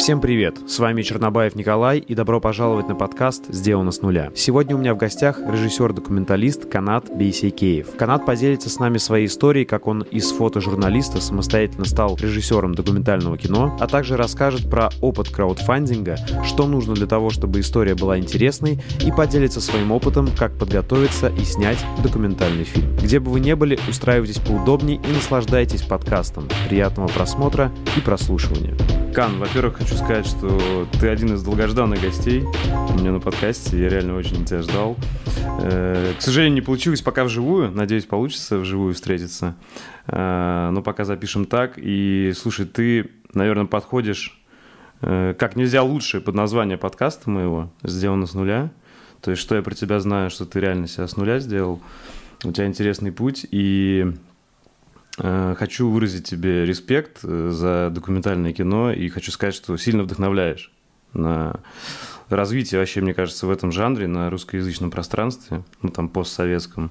Всем привет! С вами Чернобаев Николай и добро пожаловать на подкаст «Сделано с нуля». Сегодня у меня в гостях режиссер-документалист Канат Бейсейкеев. Канат поделится с нами своей историей, как он из фотожурналиста самостоятельно стал режиссером документального кино, а также расскажет про опыт краудфандинга, что нужно для того, чтобы история была интересной, и поделится своим опытом, как подготовиться и снять документальный фильм. Где бы вы ни были, устраивайтесь поудобнее и наслаждайтесь подкастом. Приятного просмотра и прослушивания. Кан, во-первых, хочу сказать, что ты один из долгожданных гостей у меня на подкасте. Я реально очень тебя ждал. Э, к сожалению, не получилось пока вживую. Надеюсь, получится вживую встретиться. Э, но пока запишем так. И, слушай, ты, наверное, подходишь э, как нельзя лучше под название подкаста моего «Сделано с нуля». То есть, что я про тебя знаю, что ты реально себя с нуля сделал. У тебя интересный путь. И хочу выразить тебе респект э, за документальное кино и хочу сказать, что сильно вдохновляешь на развитие вообще, мне кажется, в этом жанре на русскоязычном пространстве, ну там постсоветском.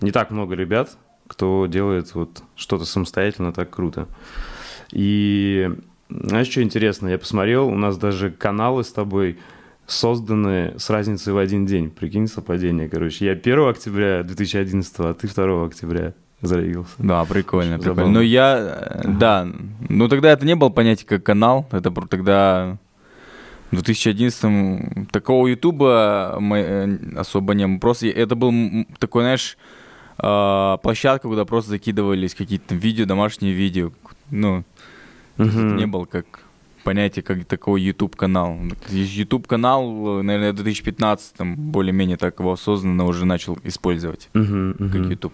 Не так много ребят, кто делает вот что-то самостоятельно так круто. И знаешь, что интересно? Я посмотрел, у нас даже каналы с тобой созданы с разницей в один день. Прикинь, совпадение, короче. Я 1 октября 2011, а ты 2 октября зарегился. Да, прикольно, Очень прикольно. Но я, да, ну тогда это не было понятие как канал, это тогда в 2011 такого ютуба э, особо не было. Просто это был такой, знаешь, а, площадка, куда просто закидывались какие-то видео, домашние видео. Ну, угу. это не было как понятие как такой YouTube канал. YouTube канал, наверное, в 2015 более-менее так его осознанно уже начал использовать uh-huh, uh-huh. как YouTube.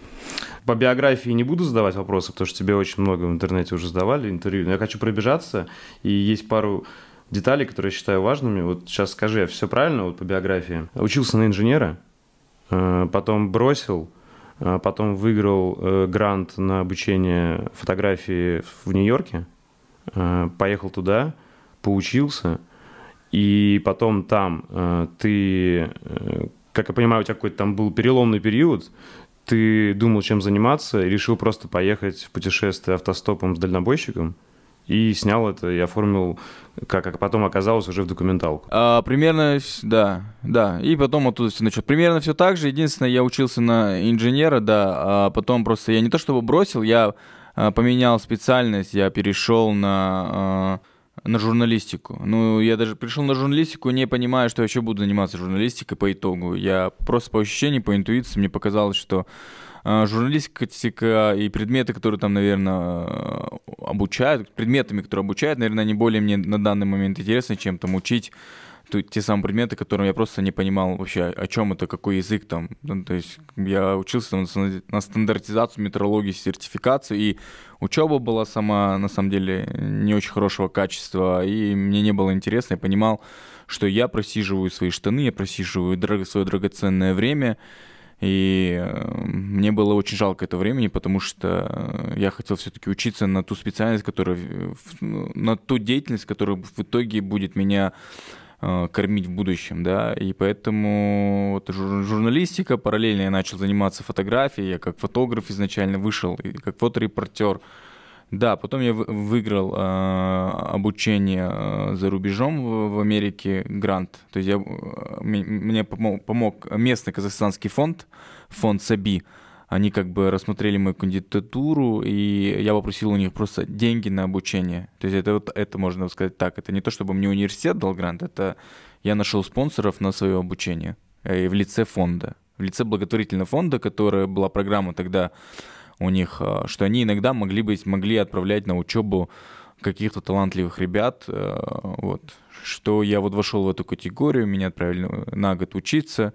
По биографии не буду задавать вопросы, потому что тебе очень много в интернете уже задавали интервью. Но я хочу пробежаться, и есть пару деталей, которые я считаю важными. Вот сейчас скажи, я все правильно вот по биографии? Учился на инженера, э, потом бросил, э, потом выиграл э, грант на обучение фотографии в Нью-Йорке, поехал туда, поучился, и потом там ты, как я понимаю, у тебя какой-то там был переломный период, ты думал, чем заниматься, и решил просто поехать в путешествие автостопом с дальнобойщиком, и снял это, и оформил, как, как потом оказалось, уже в документалку. А, примерно, да, да. И потом оттуда все началось. Примерно все так же. Единственное, я учился на инженера, да, а потом просто я не то чтобы бросил, я поменял специальность, я перешел на... А, на журналистику. Ну, я даже пришел на журналистику, не понимая, что я еще буду заниматься журналистикой по итогу. Я просто по ощущениям, по интуиции, мне показалось, что э, журналистика и предметы, которые там, наверное, обучают, предметами, которые обучают, наверное, они более мне на данный момент интересны, чем там учить те самые предметы, которые я просто не понимал вообще, о чем это, какой язык там. Ну, то есть я учился там на стандартизацию, метрологию, сертификацию, и учеба была сама, на самом деле, не очень хорошего качества, и мне не было интересно, я понимал, что я просиживаю свои штаны, я просиживаю драго- свое драгоценное время, и э, мне было очень жалко этого времени, потому что я хотел все-таки учиться на ту специальность, которая, на ту деятельность, которая в итоге будет меня кормить в будущем, да, и поэтому вот журналистика, параллельно я начал заниматься фотографией, я как фотограф изначально вышел, и как фоторепортер, да, потом я выиграл э, обучение э, за рубежом в, в Америке, грант, то есть я, э, мне помог, помог местный казахстанский фонд, фонд САБИ, они как бы рассмотрели мою кандидатуру, и я попросил у них просто деньги на обучение. То есть это, вот, это можно сказать так, это не то, чтобы мне университет дал грант, это я нашел спонсоров на свое обучение э, и в лице фонда. В лице благотворительного фонда, которая была программа тогда у них, э, что они иногда могли быть, могли отправлять на учебу каких-то талантливых ребят, э, вот, что я вот вошел в эту категорию, меня отправили на год учиться,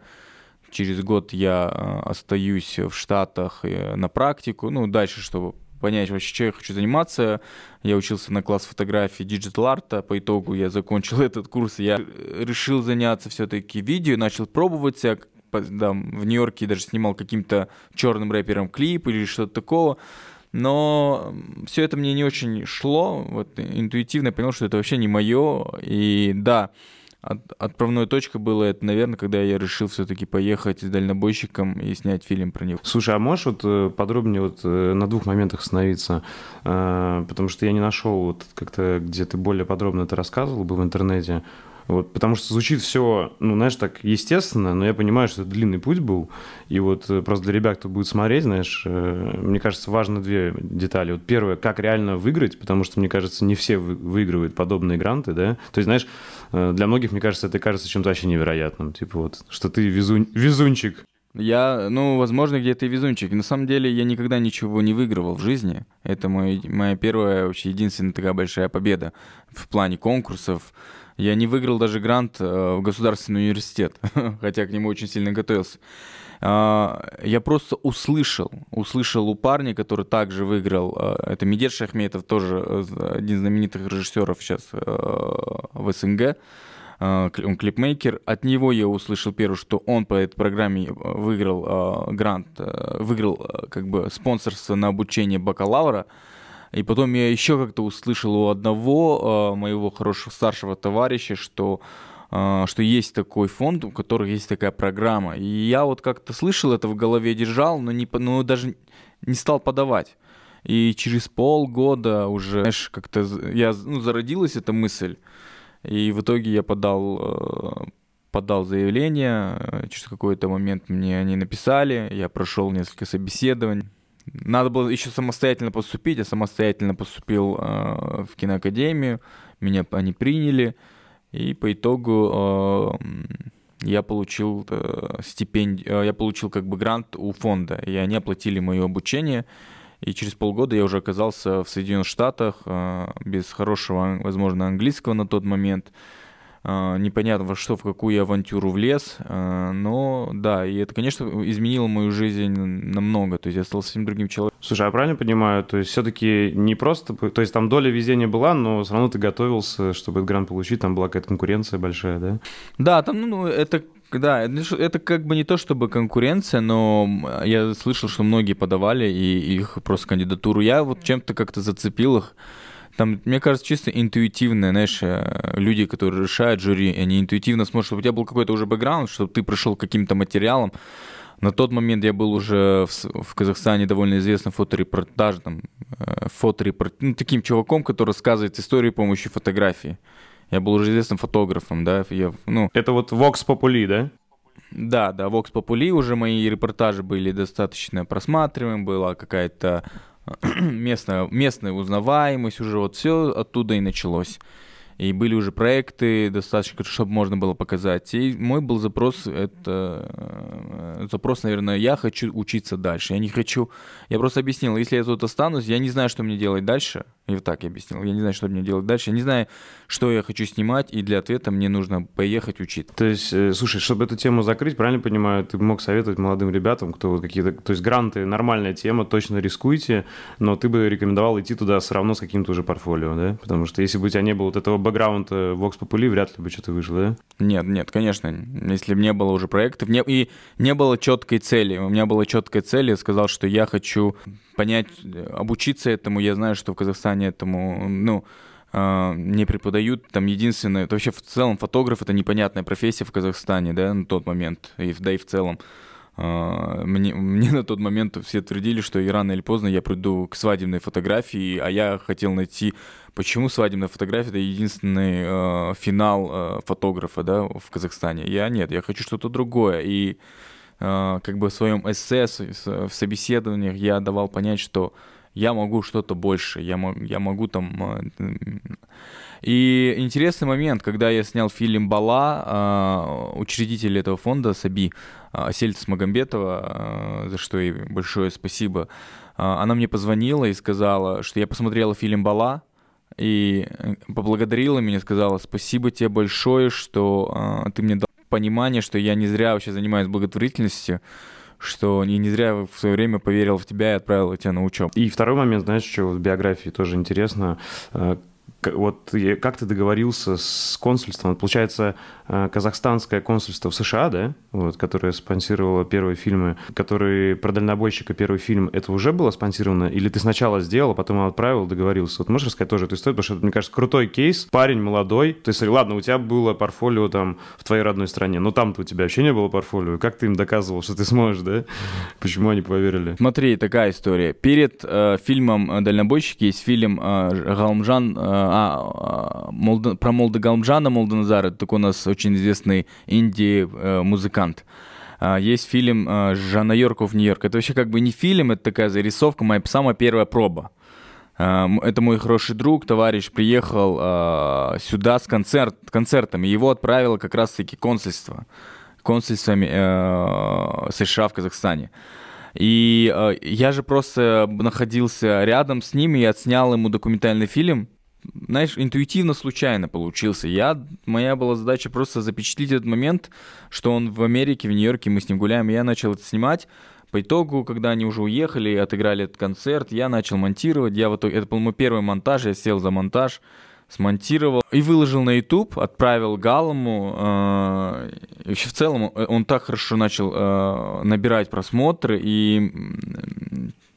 через год я э, остаюсь в Штатах э, на практику, ну, дальше, чтобы понять вообще, чем я хочу заниматься. Я учился на класс фотографии digital art а. По итогу я закончил этот курс. Я решил заняться все-таки видео, начал пробовать себя. Да, в Нью-Йорке даже снимал каким-то черным рэпером клип или что-то такого. Но все это мне не очень шло. Вот интуитивно я понял, что это вообще не мое. И да, от, отправной точкой было это, наверное, когда я решил все-таки поехать с дальнобойщиком и снять фильм про него. Слушай, а можешь вот э, подробнее вот э, на двух моментах остановиться? Э, потому что я не нашел вот как-то, где ты более подробно это рассказывал, был в интернете. Вот, потому что звучит все, ну, знаешь, так естественно, но я понимаю, что это длинный путь был. И вот э, просто для ребят, кто будет смотреть, знаешь, э, мне кажется, важно две детали. Вот первое, как реально выиграть, потому что, мне кажется, не все выигрывают подобные гранты, да. То есть, знаешь, э, для многих, мне кажется, это кажется чем-то вообще невероятным. Типа вот, что ты везун... везунчик. Я, ну, возможно, где-то и везунчик. На самом деле я никогда ничего не выигрывал в жизни. Это мой, моя первая, вообще единственная такая большая победа в плане конкурсов, я не выиграл даже грант э, в государственный университет, хотя к нему очень сильно готовился. А, я просто услышал, услышал у парня, который также выиграл, э, это Медет Шахметов, тоже э, один из знаменитых режиссеров сейчас в СНГ, он клипмейкер. От него я услышал первое, что он по этой программе выиграл грант, выиграл как бы спонсорство на обучение бакалавра. И потом я еще как-то услышал у одного э, моего хорошего старшего товарища, что э, что есть такой фонд, у которого есть такая программа. И я вот как-то слышал это в голове, держал, но, не, но даже не стал подавать. И через полгода уже, знаешь, как-то я, ну, зародилась эта мысль. И в итоге я подал, э, подал заявление. Через какой-то момент мне они написали. Я прошел несколько собеседований. Надо было еще самостоятельно поступить. Я самостоятельно поступил э, в киноакадемию. Меня они приняли. И по итогу э, я получил э, стипендию, э, я получил как бы грант у фонда. И они оплатили мое обучение. И через полгода я уже оказался в Соединенных Штатах э, без хорошего, возможно, английского на тот момент. Непонятно во что, в какую авантюру влез, а, но да, и это, конечно, изменило мою жизнь намного, то есть я стал совсем другим человеком. Слушай, я правильно понимаю, то есть все-таки не просто, то есть там доля везения была, но все равно ты готовился, чтобы этот грант получить, там была какая-то конкуренция большая, да? Да, там, ну, это да, это как бы не то чтобы конкуренция, но я слышал, что многие подавали и их просто кандидатуру. Я вот чем-то как-то зацепил их. Там, мне кажется, чисто интуитивно, знаешь, э, люди, которые решают жюри, они интуитивно смотрят, чтобы у тебя был какой-то уже бэкграунд, чтобы ты пришел каким-то материалом. На тот момент я был уже в, в Казахстане довольно известным фоторепортажным, э, фоторепорт... ну, таким чуваком, который рассказывает истории с помощью фотографии. Я был уже известным фотографом, да. Я, ну... Это вот Vox Populi, да? Да, да, Vox Populi уже мои репортажи были достаточно просматриваемы, была какая-то местная, местная узнаваемость уже, вот все оттуда и началось и были уже проекты достаточно, чтобы можно было показать. И мой был запрос, это э, запрос, наверное, я хочу учиться дальше. Я не хочу, я просто объяснил, если я тут останусь, я не знаю, что мне делать дальше. И вот так я объяснил, я не знаю, что мне делать дальше. Я не знаю, что я хочу снимать, и для ответа мне нужно поехать учиться. То есть, э, слушай, чтобы эту тему закрыть, правильно понимаю, ты мог советовать молодым ребятам, кто вот какие-то... То есть гранты, нормальная тема, точно рискуйте, но ты бы рекомендовал идти туда все равно с каким-то уже портфолио, да? Потому что если бы у тебя не было вот этого бэкграунд Vox Populi, вряд ли бы что-то вышло, да? Нет, нет, конечно. Если бы не было уже проектов, не, и не было четкой цели. У меня была четкая цель, я сказал, что я хочу понять, обучиться этому. Я знаю, что в Казахстане этому, ну, Uh, не преподают. Там единственное, вообще в целом фотограф это непонятная профессия в Казахстане, да, на тот момент, и, да и в целом. А, мне, мне на тот момент все твердили, что и рано или поздно я приду к свадебной фотографии, а я хотел найти, почему свадебная фотография это единственный э, финал э, фотографа да, в Казахстане. Я нет, я хочу что-то другое. И как бы в своем эссе, в собеседованиях я давал понять, что я могу что-то больше, я, я могу там... И интересный момент, когда я снял фильм «Бала», учредитель этого фонда, Саби, Сельца Магомбетова, за что ей большое спасибо, она мне позвонила и сказала, что я посмотрела фильм «Бала», и поблагодарила меня, сказала, спасибо тебе большое, что ты мне дал понимание, что я не зря вообще занимаюсь благотворительностью, что я не зря в свое время поверил в тебя и отправил тебя на учебу. И второй момент, знаешь, что в биографии тоже интересно, вот как ты договорился с консульством? Получается, э, казахстанское консульство в США, да, вот, которое спонсировало первые фильмы, которые про дальнобойщика первый фильм, это уже было спонсировано? Или ты сначала сделал, а потом отправил, договорился? Вот можешь рассказать тоже эту историю? Потому что это, мне кажется, крутой кейс. Парень молодой. То есть, ладно, у тебя было портфолио там в твоей родной стране, но там-то у тебя вообще не было портфолио. Как ты им доказывал, что ты сможешь, да? Почему они поверили? Смотри, такая история. Перед э, фильмом «Дальнобойщики» есть фильм э, Галмжан э, а, Молда, про Молдагалмджана Молданазара, это такой у нас очень известный инди-музыкант. А, есть фильм а, Жанна Йорков Нью-Йорк. Это вообще как бы не фильм, это такая зарисовка, моя самая первая проба. Это мой хороший друг, товарищ, приехал сюда с концерт, концертом, его отправило как раз-таки консульство, консульствами США в Казахстане. И я же просто находился рядом с ним и отснял ему документальный фильм знаешь, интуитивно случайно получился. Я, моя была задача просто запечатлить этот момент, что он в Америке, в Нью-Йорке, мы с ним гуляем, я начал это снимать. По итогу, когда они уже уехали и отыграли этот концерт, я начал монтировать. Я вот, это был мой первый монтаж, я сел за монтаж, смонтировал и выложил на YouTube, отправил Галому. Э, вообще в целом он так хорошо начал э, набирать просмотры. И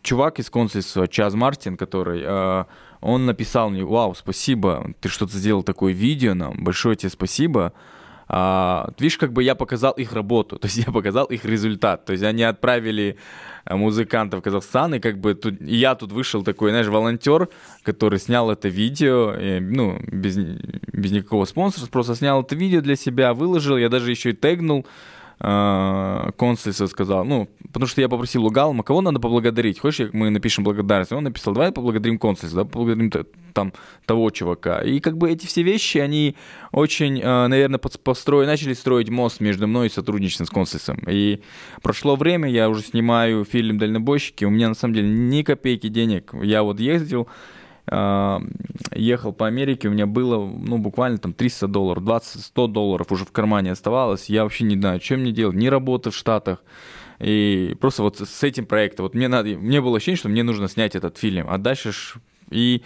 чувак из консульства, Чаз Мартин, который э, он написал мне, вау, спасибо, ты что-то сделал такое видео нам, большое тебе спасибо. А, видишь, как бы я показал их работу, то есть я показал их результат. То есть они отправили э, музыкантов в Казахстан, и как бы тут, и я тут вышел такой, знаешь, волонтер, который снял это видео, и, ну, без, без никакого спонсора, просто снял это видео для себя, выложил, я даже еще и тегнул консульство сказал, ну, потому что я попросил у Галма, кого надо поблагодарить, хочешь, мы напишем благодарность? Он написал, давай поблагодарим консульство, да, поблагодарим там того чувака. И как бы эти все вещи, они очень, э, наверное, построили, начали строить мост между мной и сотрудничеством с консульством. И прошло время, я уже снимаю фильм «Дальнобойщики», у меня на самом деле ни копейки денег. Я вот ездил, ехал по Америке, у меня было, ну, буквально там 300 долларов, 20-100 долларов уже в кармане оставалось. Я вообще не знаю, чем мне делать, ни работы в Штатах. И просто вот с этим проектом, вот мне надо, мне было ощущение, что мне нужно снять этот фильм, а дальше ж... И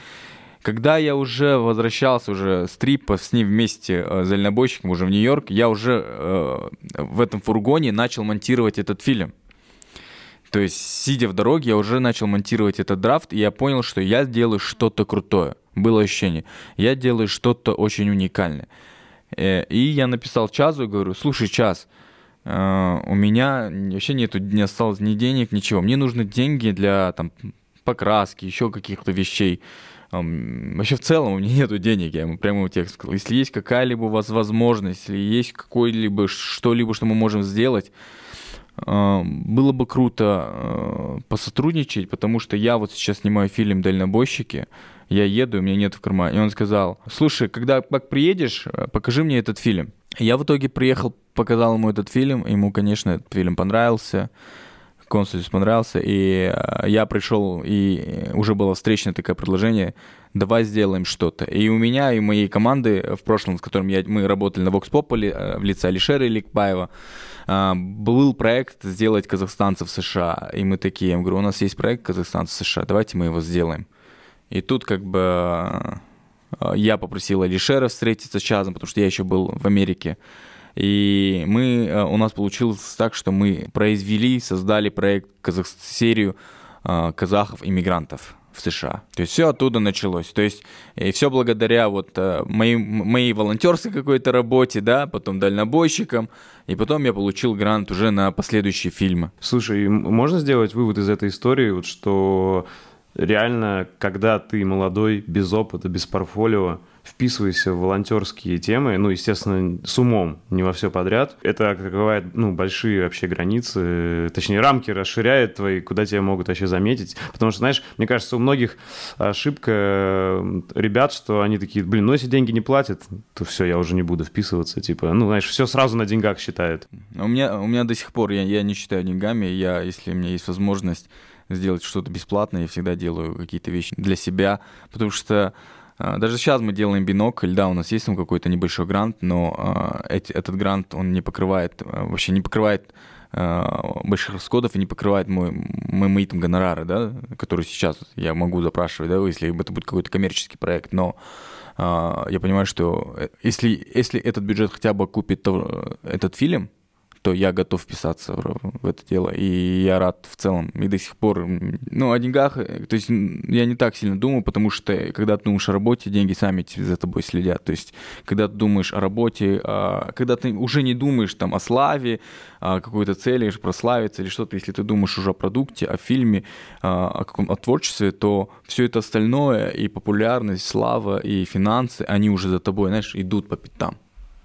когда я уже возвращался уже с трипа с ним вместе э, дальнобойщиком уже в Нью-Йорк, я уже э, в этом фургоне начал монтировать этот фильм. То есть, сидя в дороге, я уже начал монтировать этот драфт, и я понял, что я делаю что-то крутое. Было ощущение. Я делаю что-то очень уникальное. Э, и я написал Чазу и говорю, слушай, Чаз, э, у меня вообще нету, не осталось ни денег, ничего. Мне нужны деньги для там, покраски, еще каких-то вещей. Вообще в целом у меня нету денег, я ему прямо текст сказал. Если есть какая-либо у вас возможность, если есть какой-либо что-либо, что мы можем сделать, было бы круто а, посотрудничать, потому что я вот сейчас снимаю фильм «Дальнобойщики», я еду, у меня нет в кармане. И он сказал, слушай, когда как приедешь, покажи мне этот фильм. Я в итоге приехал, показал ему этот фильм, ему, конечно, этот фильм понравился, консульс понравился, и а, я пришел, и уже было встречное такое предложение, давай сделаем что-то. И у меня, и у моей команды в прошлом, с которым я, мы работали на Vox Populi, в лице Алишера Иликбаева, а, был проект сделать казахстанцев США. И мы такие, я говорю, у нас есть проект казахстанцев США, давайте мы его сделаем. И тут как бы я попросил Алишера встретиться с Чазом, потому что я еще был в Америке. И мы, а, у нас получилось так, что мы произвели, создали проект, казах, серию казахов-иммигрантов в США. То есть все оттуда началось. То есть и все благодаря вот э, моей, моей волонтерской какой-то работе, да, потом дальнобойщикам, и потом я получил грант уже на последующие фильмы. Слушай, можно сделать вывод из этой истории, вот, что реально, когда ты молодой, без опыта, без портфолио, вписывайся в волонтерские темы, ну, естественно, с умом, не во все подряд. Это открывает, ну, большие вообще границы, точнее, рамки расширяет твои, куда тебя могут вообще заметить. Потому что, знаешь, мне кажется, у многих ошибка э, ребят, что они такие, блин, ну, если деньги не платят, то все, я уже не буду вписываться, типа, ну, знаешь, все сразу на деньгах считают. У меня, у меня до сих пор, я, я не считаю деньгами, я, если у меня есть возможность сделать что-то бесплатно, я всегда делаю какие-то вещи для себя, потому что даже сейчас мы делаем бинокль, да, у нас есть там какой-то небольшой грант, но э, эти, этот грант, он не покрывает, вообще не покрывает э, больших расходов и не покрывает мой, мои, мои там гонорары, да, которые сейчас я могу запрашивать, да, если это будет какой-то коммерческий проект, но э, я понимаю, что э, если, если этот бюджет хотя бы купит то, этот фильм, то я готов вписаться в, в это дело. И я рад в целом. И до сих пор, ну, о деньгах, э, то есть я не так сильно думаю, потому что когда ты думаешь о работе, деньги сами за тобой следят. То есть когда ты думаешь о работе, а, когда ты уже не думаешь там о славе, о какой-то цели, прославиться или что-то, если ты думаешь уже о продукте, о фильме, а, о, каком, о творчестве, то все это остальное, и популярность, слава, и финансы, они уже за тобой, знаешь, идут по пятам.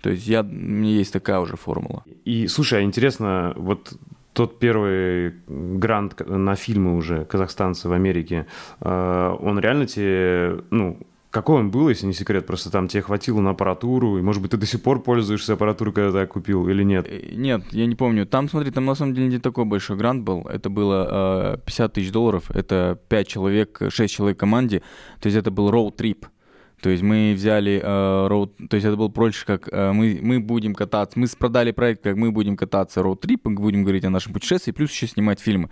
То есть я, у меня есть такая уже формула. И, слушай, а интересно, вот тот первый грант на фильмы уже казахстанцы в Америке, э, он реально тебе, ну, какой он был, если не секрет? Просто там тебе хватило на аппаратуру, и, может быть, ты до сих пор пользуешься аппаратурой, когда ты купил, или нет? Э, нет, я не помню. Там, смотри, там на самом деле не такой большой грант был. Это было э, 50 тысяч долларов, это 5 человек, 6 человек в команде. То есть это был роуд-трип. То есть мы взяли э, роуд, то есть это был больше как э, мы, мы будем кататься, мы продали проект, как мы будем кататься роуд-трип, будем говорить о нашем путешествии, плюс еще снимать фильмы.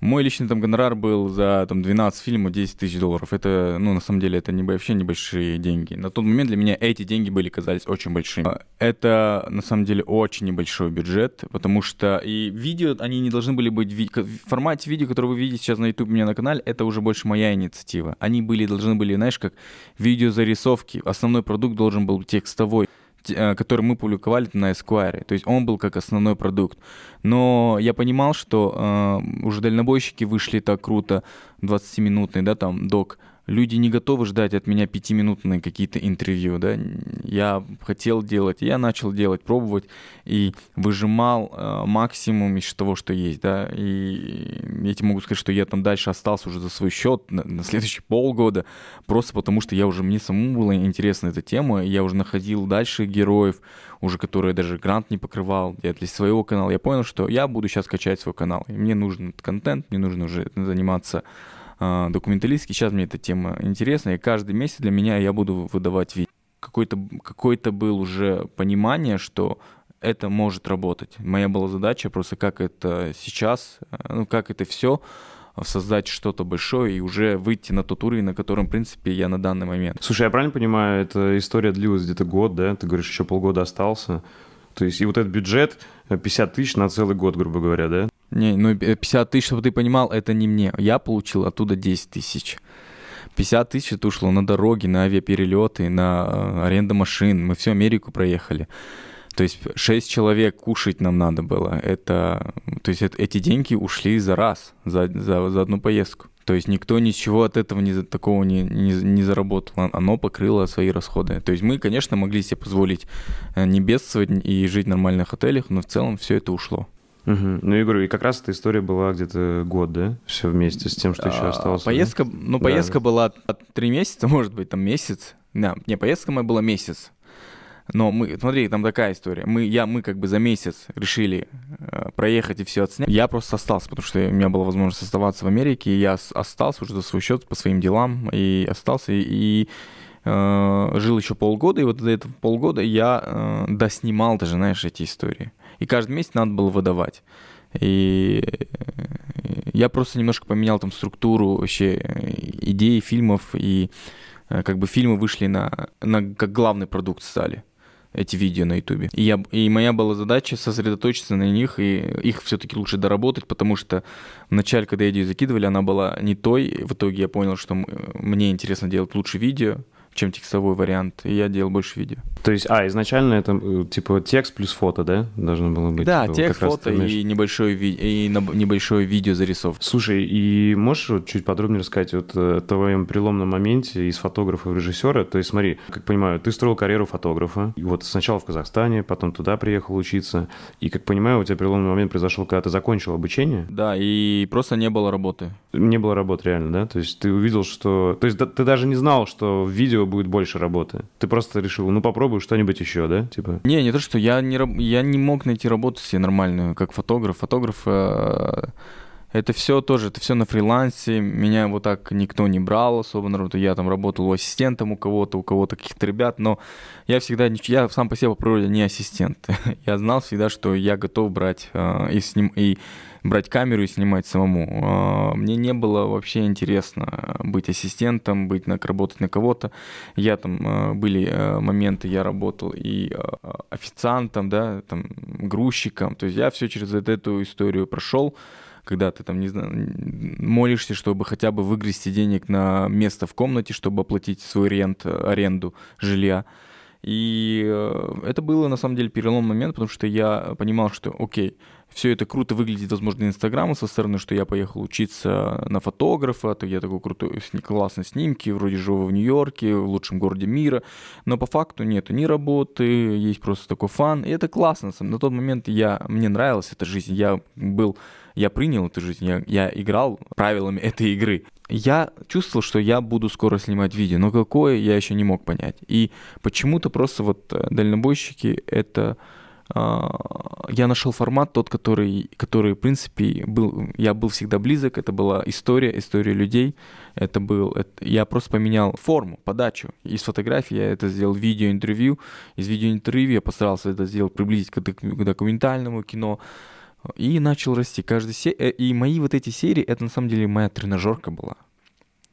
Мой личный там гонорар был за там 12 фильмов 10 тысяч долларов. Это, ну, на самом деле, это не, вообще небольшие деньги. На тот момент для меня эти деньги были казались очень большими. Это, на самом деле, очень небольшой бюджет, потому что и видео, они не должны были быть... В формате видео, который вы видите сейчас на YouTube у меня на канале, это уже больше моя инициатива. Они были, должны были, знаешь, как видеозарисовки. Основной продукт должен был текстовой. Э, который мы публиковали на Esquire. То есть он был как основной продукт. Но я понимал, что э, уже дальнобойщики вышли так круто, 20-минутный, да, там, док, люди не готовы ждать от меня пятиминутные какие-то интервью, да. Я хотел делать, я начал делать, пробовать и выжимал э, максимум из того, что есть, да. И я тебе могу сказать, что я там дальше остался уже за свой счет на, на следующие полгода, просто потому что я уже, мне самому была интересна эта тема, я уже находил дальше героев, уже которые даже грант не покрывал, я для своего канала. Я понял, что я буду сейчас качать свой канал, и мне нужен контент, мне нужно уже заниматься документалистики. Сейчас мне эта тема интересна, и каждый месяц для меня я буду выдавать видео. Какой-то какой был уже понимание, что это может работать. Моя была задача просто как это сейчас, э, ну как это все создать что-то большое и уже выйти на тот уровень, на котором, в принципе, я на данный момент. Слушай, я правильно понимаю, эта история длилась где-то год, да? Ты говоришь, еще полгода остался. То есть и вот этот бюджет 50 э, тысяч на целый год, грубо говоря, да? Не, ну 50 тысяч, чтобы ты понимал, это не мне. Я получил оттуда 10 тысяч. 50 тысяч это ушло на дороги, на авиаперелеты, на э, аренду машин. Мы всю Америку проехали. То есть 6 человек кушать нам надо было. Это, то есть это, эти деньги ушли за раз, за, за, за одну поездку. То есть никто ничего от этого не, такого не, не, не заработал. Оно покрыло свои расходы. То есть мы, конечно, могли себе позволить э, не бедствовать и жить в нормальных отелях, но в целом все это ушло. Угу. Ну, я говорю, и как раз эта история была где-то год, да? Все вместе с тем, что еще а, осталось. Поездка, да? ну, поездка да. была три месяца, может быть, там месяц. Да, не, поездка моя была месяц. Но мы, смотри, там такая история. Мы, я, мы как бы за месяц решили э, проехать и все отснять. Я просто остался, потому что у меня была возможность оставаться в Америке, и я остался уже за свой счет по своим делам, и остался, и, и э, жил еще полгода, и вот за это полгода я э, доснимал даже, знаешь, эти истории. И каждый месяц надо было выдавать. И э, я просто немножко поменял там структуру вообще э, идей фильмов, и э, как бы фильмы вышли на, на как главный продукт стали эти видео на Ютубе. И, я, и моя была задача сосредоточиться на них, и их все-таки лучше доработать, потому что вначале, когда идею закидывали, она была не той. В итоге я понял, что мне интересно делать лучше видео, чем текстовой вариант, и я делал больше видео. То есть, а, изначально это э, типа текст плюс фото, да, должно было быть? Да, типа, текст, фото и небольшое, ви- и небольшое видео зарисовка. Слушай, и можешь вот чуть подробнее рассказать вот э, о твоем переломном моменте из фотографа в режиссера? То есть, смотри, как понимаю, ты строил карьеру фотографа, и вот сначала в Казахстане, потом туда приехал учиться, и, как понимаю, у тебя переломный момент произошел, когда ты закончил обучение? Да, и просто не было работы. Не было работы реально, да? То есть ты увидел, что... То есть ты даже не знал, что в видео будет больше работы. Ты просто решил, ну попробую что-нибудь еще, да? Типа. Не, не то, что я не, я не мог найти работу себе нормальную, как фотограф. Фотограф э, Это все тоже, это все на фрилансе. Меня вот так никто не брал особо на работу. Я там работал ассистентом у кого-то, у кого-то каких-то ребят, но я всегда, я сам по себе по природе не ассистент. я знал всегда, что я готов брать э, и, сним, и брать камеру и снимать самому. Э, мне не было вообще интересно быть ассистентом, быть на, работать на кого-то. Я там, э, были э, моменты, я работал и э, официантом, да, там, грузчиком. То есть я все через эту историю прошел когда ты там, не знаю, молишься, чтобы хотя бы выгрести денег на место в комнате, чтобы оплатить свой рент, аренду жилья. И э, это было на самом деле переломный момент, потому что я понимал, что окей, все это круто выглядит, возможно, Инстаграма со стороны, что я поехал учиться на фотографа, то я такой крутой, классные снимки, вроде живу в Нью-Йорке, в лучшем городе мира, но по факту нету ни работы, есть просто такой фан, и это классно. На тот момент я, мне нравилась эта жизнь, я был я принял эту жизнь, я, я играл правилами этой игры. Я чувствовал, что я буду скоро снимать видео, но какое я еще не мог понять. И почему-то просто вот э, дальнобойщики это а, я нашел формат тот, который, который, в принципе, был, я был всегда близок, это была история, история людей, это был, это, я просто поменял форму, подачу. Из фотографии я это сделал видеоинтервью, из видеоинтервью я постарался это сделать, приблизить к, к документальному кино, и начал расти. Каждый се... Э, и мои вот эти серии, это на самом деле моя тренажерка была.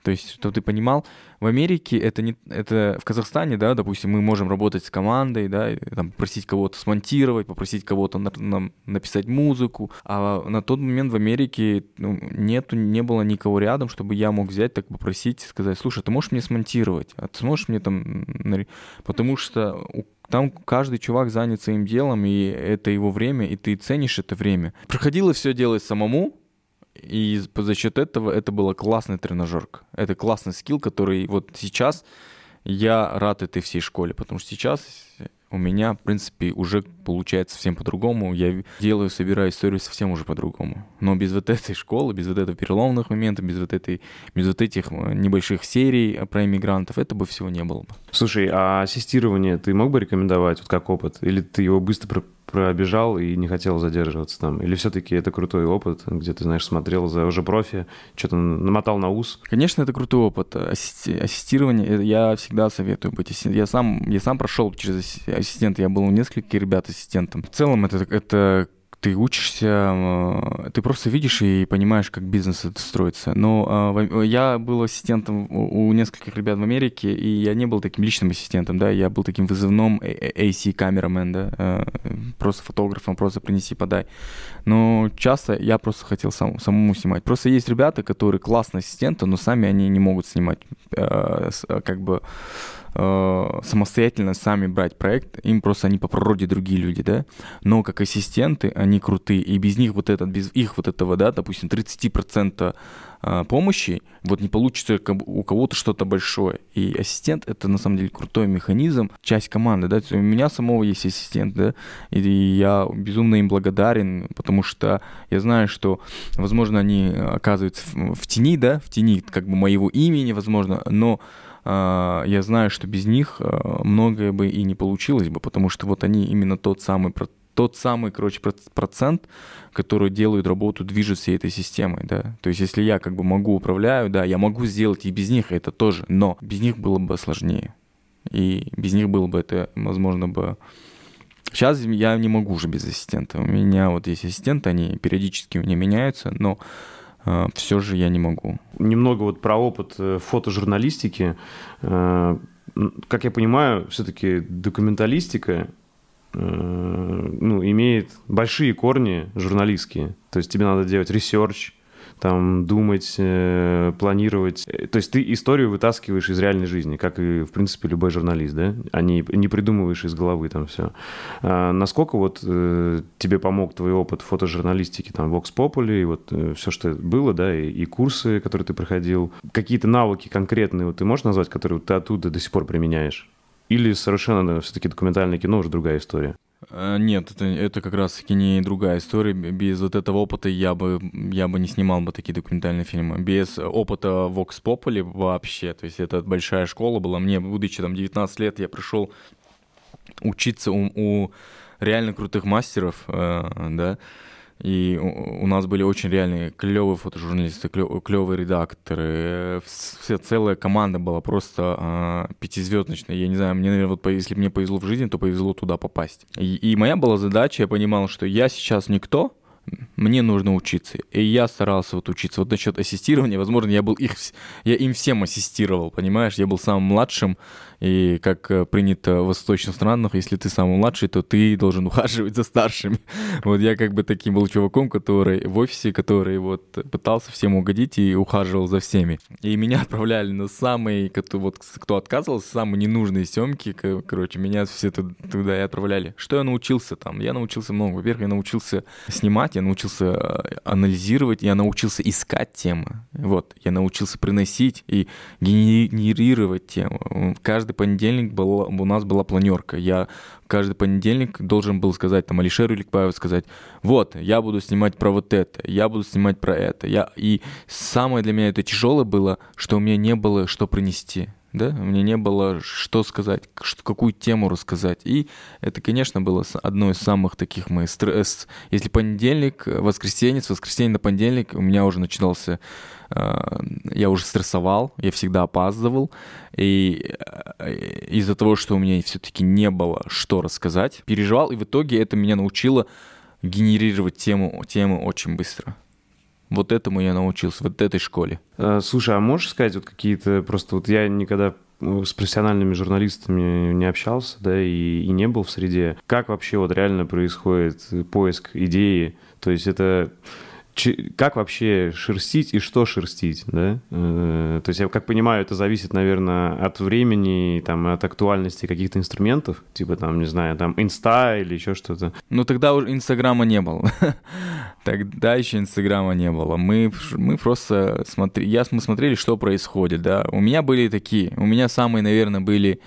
То есть, чтобы ты понимал, в Америке это не, это в Казахстане, да, допустим, мы можем работать с командой, да, там попросить кого-то смонтировать, попросить кого-то на, нам написать музыку, а на тот момент в Америке ну, нету, не было никого рядом, чтобы я мог взять, так попросить, сказать, слушай, ты можешь мне смонтировать, а ты сможешь мне там, потому что там каждый чувак занят своим делом, и это его время, и ты ценишь это время. Приходилось все делать самому, и за счет этого это была классная тренажерка. Это классный скилл, который вот сейчас я рад этой всей школе, потому что сейчас у меня, в принципе, уже получается совсем по-другому. Я делаю, собираю историю совсем уже по-другому. Но без вот этой школы, без вот этого переломных моментов, без вот, этой, без вот этих э, небольших серий про иммигрантов, это бы всего не было бы. Слушай, а ассистирование ты мог бы рекомендовать вот как опыт? Или ты его быстро пробежал и не хотел задерживаться там? Или все-таки это крутой опыт, где ты, знаешь, смотрел за уже профи, что-то намотал на ус? Конечно, это крутой опыт. Асси- ассистирование, я всегда советую быть ассистентом. Я сам, я сам прошел через ассистента, я был у нескольких ребят ассистентом. В целом это, это ты учишься, э, ты просто видишь и понимаешь, как бизнес это строится. Но э, я был ассистентом у нескольких ребят в Америке, и я не был таким личным ассистентом, да, я был таким вызывным AC камерамен, да, э, просто фотографом, просто принеси, подай. Но часто я просто хотел сам, самому снимать. Просто есть ребята, которые классные ассистенты, но сами они не могут снимать, как бы э, самостоятельно сами брать проект, им просто они по природе другие люди, да, но как ассистенты они крутые, и без них вот этот, без их вот этого, да, допустим, 30% э, помощи, вот не получится у кого-то что-то большое. И ассистент это на самом деле крутой механизм, часть команды, да, у меня самого есть ассистент, да, и я безумно им благодарен, потому что я знаю, что, возможно, они оказываются в, тени, да, в тени как бы моего имени, возможно, но я знаю, что без них а, многое бы и не получилось бы, потому что вот они именно тот самый тот самый, короче, процент, который делает работу, движет всей этой системой, да. То есть, если я как бы могу управляю, да, я могу сделать и без них это тоже, но без них было бы сложнее. И без них было бы это, возможно, бы... Сейчас я не могу уже без ассистента. У меня вот есть ассистенты, они периодически у меня меняются, но а, все же я не могу. Немного вот про опыт э, фотожурналистики. Э, как я понимаю, все-таки документалистика э, ну, имеет большие корни журналистские. То есть тебе надо делать research, там думать, э, планировать. То есть ты историю вытаскиваешь из реальной жизни, как и, в принципе, любой журналист, да? А не, не придумываешь из головы там все. А насколько вот э, тебе помог твой опыт фотожурналистики, там, Vox Populi, и вот э, все, что было, да, и, и курсы, которые ты проходил, какие-то навыки конкретные вот ты можешь назвать, которые вот ты оттуда до сих пор применяешь? Или совершенно все-таки документальное кино уже другая история? Э, нет, это, это как раз-таки не другая история. Без вот этого опыта я бы, я бы не снимал бы такие документальные фильмы. Без опыта Vox Populi вообще. То есть это большая школа была. Мне, будучи там 19 лет, я пришел учиться у, у реально крутых мастеров, э, да, И у нас были очень реальные клевые фотожурналисты, клевые редакторы. Вся целая команда была просто а, пятизвездочная. Я не знаю, мне, наверное, вот если мне повезло в жизни, то повезло туда попасть. И, и моя была задача, я понимал, что я сейчас никто, мне нужно учиться. И я старался вот учиться. Вот насчет ассистирования, возможно, я был их, я им всем ассистировал, понимаешь? Я был самым младшим, и как э, принято в восточных странах, если ты самый младший, то ты должен ухаживать за старшими. Вот я как бы таким был чуваком, который в офисе, который вот пытался всем угодить и ухаживал за всеми. И меня отправляли на самые, кто, вот, кто отказывался, самые ненужные съемки, короче, меня все туда и отправляли. Что я научился там? Я научился много. Во-первых, я научился снимать, я научился э, анализировать, я научился искать темы. Вот, я научился приносить и генерировать тему. Каждый каждый понедельник был, у нас была планерка. Я каждый понедельник должен был сказать, там, Алишеру Иликбаеву сказать, вот, я буду снимать про вот это, я буду снимать про это. Я... И самое для меня это тяжелое было, что у меня не было что принести да, меня не было что сказать, какую тему рассказать. И это, конечно, было одно из самых таких моих стресс. Если понедельник, воскресенье, с воскресенья на понедельник у меня уже начинался, э, я уже стрессовал, я всегда опаздывал. И э, из-за того, что у меня все-таки не было что рассказать, переживал, и в итоге это меня научило генерировать тему, тему очень быстро. Вот этому я научился, вот этой школе. А, слушай, а можешь сказать вот какие-то, просто вот я никогда с профессиональными журналистами не общался, да, и, и не был в среде. Как вообще вот реально происходит поиск идеи? То есть это как вообще шерстить и что шерстить, да? Э, то есть я как понимаю, это зависит, наверное, от времени, там, от актуальности каких-то инструментов, типа там, не знаю, там, инста или еще что-то. Ну тогда уже инстаграма не было. тогда еще инстаграма не было. Мы, мы просто смотрели, я, мы смотрели, что происходит, да. У меня были такие, у меня самые, наверное, были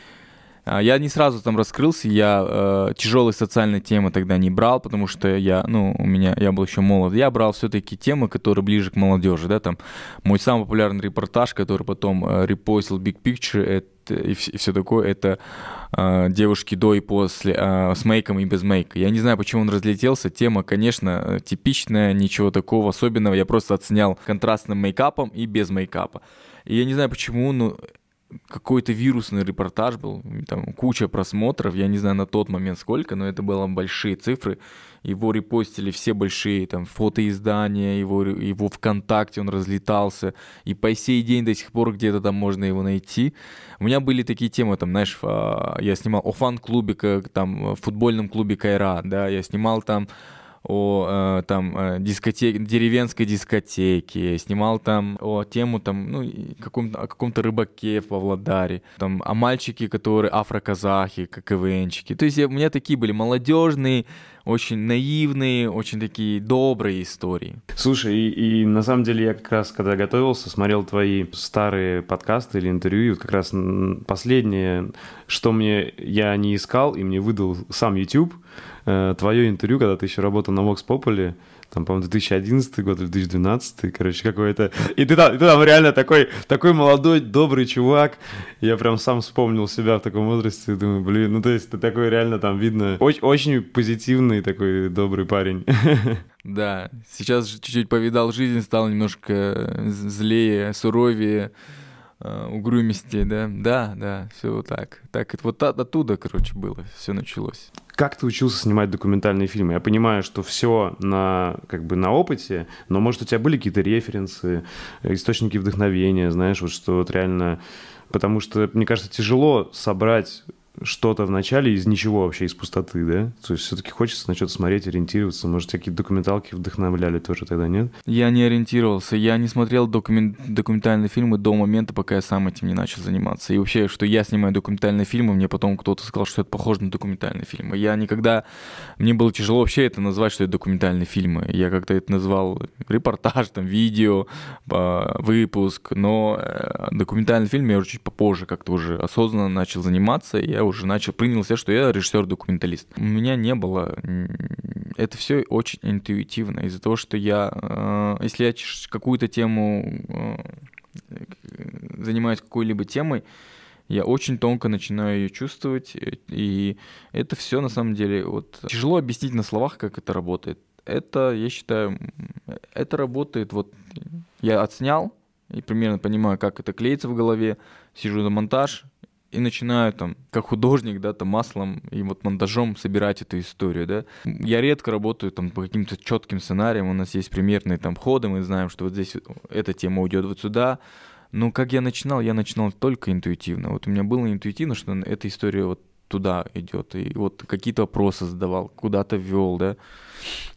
я не сразу там раскрылся, я э, тяжелые социальные темы тогда не брал, потому что я, ну, у меня, я был еще молод. Я брал все-таки темы, которые ближе к молодежи, да, там мой самый популярный репортаж, который потом э, репостил Big Picture, это, и, и все такое, это э, девушки до и после, э, с мейком и без мейка. Я не знаю, почему он разлетелся. Тема, конечно, типичная, ничего такого особенного. Я просто оценял контрастным мейкапом и без мейкапа. И я не знаю почему, но какой-то вирусный репортаж был, там куча просмотров, я не знаю на тот момент сколько, но это было большие цифры. Его репостили все большие там фотоиздания, его, его ВКонтакте он разлетался, и по сей день до сих пор где-то там можно его найти. У меня были такие темы, там, знаешь, а, я снимал о фан-клубе, там, футбольном клубе Кайра, да, я снимал там о э, там э, дискотеке, деревенской дискотеке, снимал там о тему там, ну, каком о каком-то рыбаке в Павлодаре, там о мальчике, которые афроказахи, как КВНчики. То есть у меня такие были молодежные, очень наивные, очень такие добрые истории. Слушай, и, и на самом деле я как раз, когда готовился, смотрел твои старые подкасты или интервью, и вот как раз последнее, что мне я не искал, и мне выдал сам YouTube, э, твое интервью, когда ты еще работал на Vox Populi, там, по-моему, 2011 год или 2012, короче, какой-то... И ты там, и ты там реально такой, такой молодой, добрый чувак. Я прям сам вспомнил себя в таком возрасте, думаю, блин, ну то есть ты такой реально там видно, очень, очень позитивный такой добрый парень. Да, сейчас чуть-чуть повидал жизнь, стал немножко злее, суровее, э, угрюмости, да, да, да, все вот так. Так вот оттуда, короче, было, все началось. Как ты учился снимать документальные фильмы? Я понимаю, что все на, как бы на опыте, но, может, у тебя были какие-то референсы, источники вдохновения, знаешь, вот что вот реально... Потому что, мне кажется, тяжело собрать что-то в начале из ничего вообще, из пустоты, да? То есть все-таки хочется на что-то смотреть, ориентироваться. Может, какие документалки вдохновляли тоже тогда, нет? Я не ориентировался. Я не смотрел документ... документальные фильмы до момента, пока я сам этим не начал заниматься. И вообще, что я снимаю документальные фильмы, мне потом кто-то сказал, что это похоже на документальные фильмы. Я никогда... Мне было тяжело вообще это назвать, что это документальные фильмы. Я как-то это назвал репортаж, там, видео, выпуск. Но э, документальный фильм я уже чуть попозже как-то уже осознанно начал заниматься. Я уже начал, принял себя, что я режиссер-документалист. У меня не было... Это все очень интуитивно. Из-за того, что я... Э, если я какую-то тему э, занимаюсь какой-либо темой, я очень тонко начинаю ее чувствовать, и это все на самом деле вот тяжело объяснить на словах, как это работает. это, я считаю, это работает. Вот я отснял и примерно понимаю, как это клеится в голове, сижу на монтаж, и начинаю там, как художник, да, там маслом и вот монтажом собирать эту историю, да. Я редко работаю там по каким-то четким сценариям, у нас есть примерные там ходы, мы знаем, что вот здесь эта тема уйдет вот сюда, но как я начинал, я начинал только интуитивно. Вот у меня было интуитивно, что эта история вот туда идет. И вот какие-то вопросы задавал, куда-то вел, да.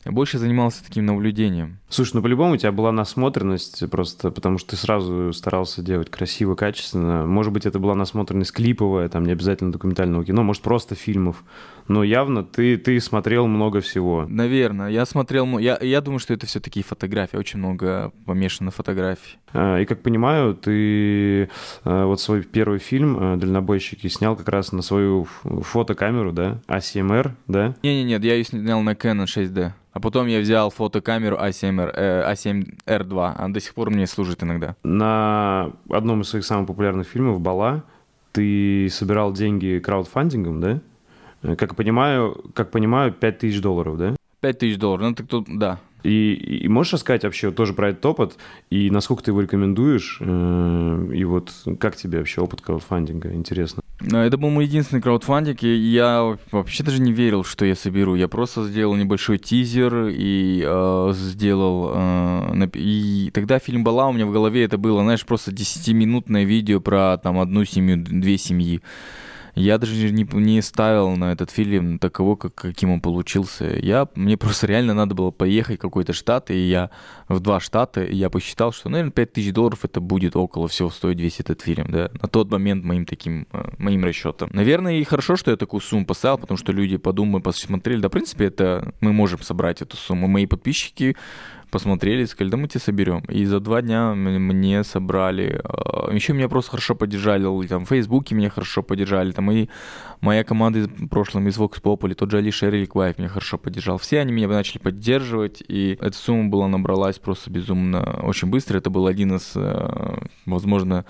Я больше занимался таким наблюдением. Слушай, ну по-любому у тебя была насмотренность просто, потому что ты сразу старался делать красиво, качественно. Может быть, это была насмотренность клиповая, там не обязательно документального кино, может, просто фильмов. Но явно ты, ты смотрел много всего. Наверное, я смотрел... Я, я думаю, что это все таки фотографии, очень много помешано фотографий. А, и как понимаю, ты а, вот свой первый фильм а, «Дальнобойщики» снял как раз на свою фотокамеру, да? ACMR, да? Не-не-нет, я ее снял на Canon 6D. А потом я взял фотокамеру A7R, э, A7R2. Она до сих пор мне служит иногда. На одном из своих самых популярных фильмов «Бала» ты собирал деньги краудфандингом, да? Как понимаю, как понимаю, 5000 долларов, да? 5000 долларов, ну ты тут, да. И, и можешь рассказать вообще тоже про этот опыт, и насколько ты его рекомендуешь, э, и вот как тебе вообще опыт краудфандинга, интересно? Это был мой единственный краудфандинг, и я вообще даже не верил, что я соберу. Я просто сделал небольшой тизер и э, сделал... Э, и тогда фильм «Бала» у меня в голове это было, знаешь, просто 10-минутное видео про там одну семью, две семьи. Я даже не, не ставил на этот фильм таково, как, каким он получился. Я, мне просто реально надо было поехать в какой-то штат, и я в два штата, и я посчитал, что, наверное, 5000 долларов это будет около всего стоить весь этот фильм, да, на тот момент моим таким, э, моим расчетом. Наверное, и хорошо, что я такую сумму поставил, потому что люди подумали, посмотрели, да, в принципе, это мы можем собрать эту сумму. Мои подписчики посмотрели, сказали, да мы тебе соберем. И за два дня мне собрали. А, Еще меня просто хорошо поддержали, там, в Фейсбуке меня хорошо поддержали, там, и моя команда из прошлом, из Vox Populi, тот же Алишер Иликваев меня хорошо поддержал. Все они меня начали поддерживать, и эта сумма была набралась просто безумно очень быстро. Это был один из, э, возможно,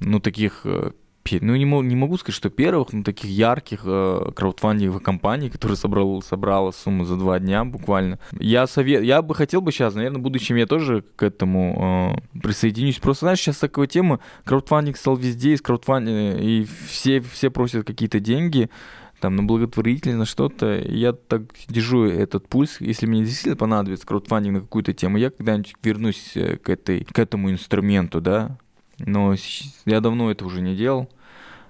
ну, таких э, ну, не, не могу сказать, что первых, но таких ярких э, краудфандинговых компаний, которые собрал, собрала сумму за два дня буквально. Я, совет, я бы хотел бы сейчас, наверное, в будущем я тоже к этому э, присоединюсь. Просто, знаешь, сейчас такая тема, краудфандинг стал везде, из краудфандинга, и все, все просят какие-то деньги, там, на благотворительность, на что-то. Я так держу этот пульс. Если мне действительно понадобится краудфандинг на какую-то тему, я когда-нибудь вернусь э, к, этой, к этому инструменту, да, но я давно это уже не делал.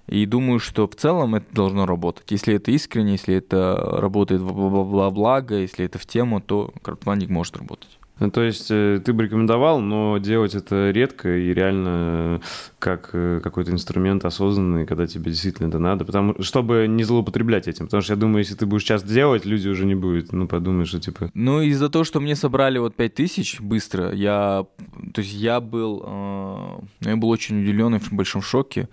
И думаю, что в целом это должно работать. Если это искренне, если это работает во благо, если это в тему, то краудфандинг может работать. Ну, то есть э, ты бы рекомендовал, но делать это редко и реально э, как э, какой-то инструмент осознанный, когда тебе действительно это надо, потому чтобы не злоупотреблять этим. Потому что я думаю, если ты будешь часто делать, люди уже не будут, ну, подумаешь, что типа... Ну, из-за того, что мне собрали вот 5000 быстро, я... То есть я был... Я был очень удивлен и в большом шоке.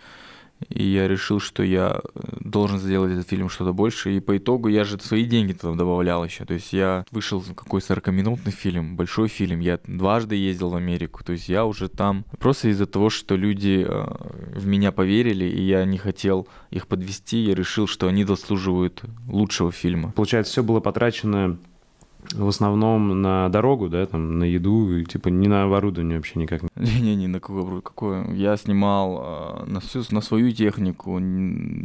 И я решил, что я э, должен сделать этот фильм что-то больше. И по итогу я же свои деньги туда добавлял еще. То есть я вышел в какой 40-минутный фильм, большой фильм. Я дважды ездил в Америку. То есть я уже там просто из-за того, что люди э, в меня поверили, и я не хотел их подвести, я решил, что они заслуживают лучшего фильма. Получается, все было потрачено в основном на дорогу, да, там, на еду, и, типа не на оборудование вообще никак. Не-не-не, на какое, какое. Я снимал э, на, всю, на свою технику,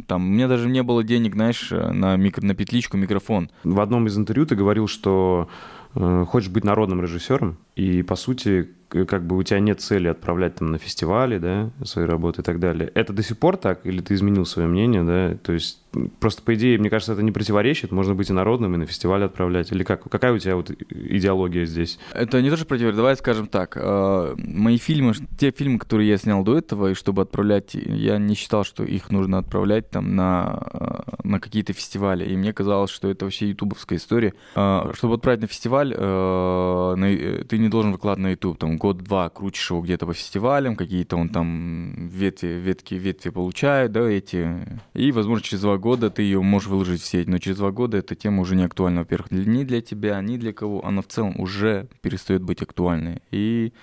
там, у меня даже не было денег, знаешь, на, микро, на петличку микрофон. В одном из интервью ты говорил, что э, хочешь быть народным режиссером, и, по сути, как бы у тебя нет цели отправлять там на фестивали, да, свои работы и так далее. Это до сих пор так, или ты изменил свое мнение, да? То есть просто по идее, мне кажется, это не противоречит, можно быть и народным, и на фестиваль отправлять. Или как? Какая у тебя вот идеология здесь? Это не то, что противоречит, давай скажем так. Э, мои фильмы, те фильмы, которые я снял до этого, и чтобы отправлять, я не считал, что их нужно отправлять там на, э, на какие-то фестивали. И мне казалось, что это вообще ютубовская история. Э, чтобы отправить на фестиваль, ты не должен выкладывать на YouTube там год-два крутишь его где-то по фестивалям, какие-то он там ветви, ветки, ветви получает, да, эти. И, возможно, через два года ты ее можешь выложить в сеть, но через два года эта тема уже не актуальна, во-первых, ни для тебя, ни для кого. Она в целом уже перестает быть актуальной. И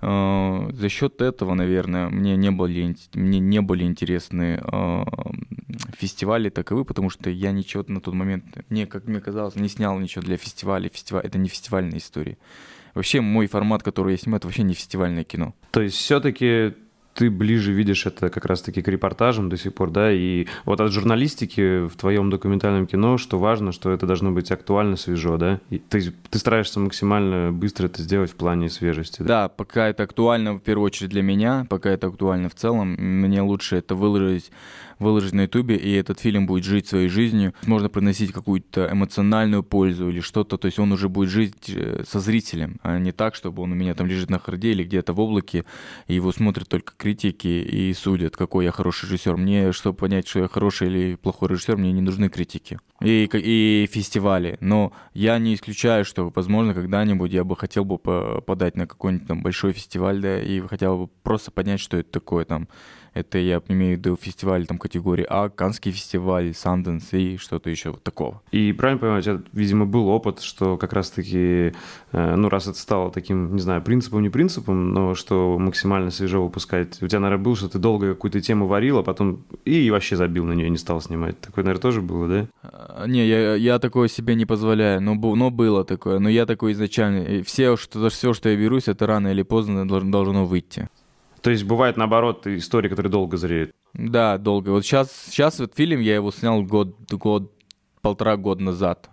э, за счет этого, наверное, мне не были, мне не были интересны фестивали таковы, потому что я ничего на тот момент, мне, как мне казалось, не снял ничего для фестиваля. Фестиваль, это не фестивальная история. Вообще мой формат, который я снимаю, это вообще не фестивальное кино. То есть все-таки ты ближе видишь это как раз-таки к репортажам до сих пор, да, и вот от журналистики в твоем документальном кино, что важно, что это должно быть актуально, свежо, да? И ты, ты стараешься максимально быстро это сделать в плане свежести, да? Да, пока это актуально, в первую очередь для меня, пока это актуально в целом, мне лучше это выложить выложить на ютубе, и этот фильм будет жить своей жизнью. Можно приносить какую-то эмоциональную пользу или что-то, то есть он уже будет жить э, со зрителем, а не так, чтобы он у меня там лежит на харде или где-то в облаке, и его смотрят только критики и судят, какой я хороший режиссер. Мне, чтобы понять, что я хороший или плохой режиссер, мне не нужны критики и, и фестивали. Но я не исключаю, что, возможно, когда-нибудь я бы хотел бы подать на какой-нибудь там большой фестиваль, да, и хотел бы просто понять, что это такое там это я имею в виду фестиваль там категории А, Канский фестиваль, Санденс и что-то еще вот такого. И правильно понимаю, у тебя, видимо, был опыт, что как раз-таки, э, ну, раз это стало таким, не знаю, принципом, не принципом, но что максимально свежо выпускать. У тебя, наверное, было, что ты долго какую-то тему варил, а потом и вообще забил на нее, не стал снимать. Такое, наверное, тоже было, да? А, не, я, я такое себе не позволяю, но, но было такое. Но я такой изначально. Все, что, все, что я берусь, это рано или поздно должно выйти. То есть бывает наоборот истории, которые долго зреют. Да, долго. Вот сейчас, сейчас вот фильм, я его снял год, год, полтора года назад.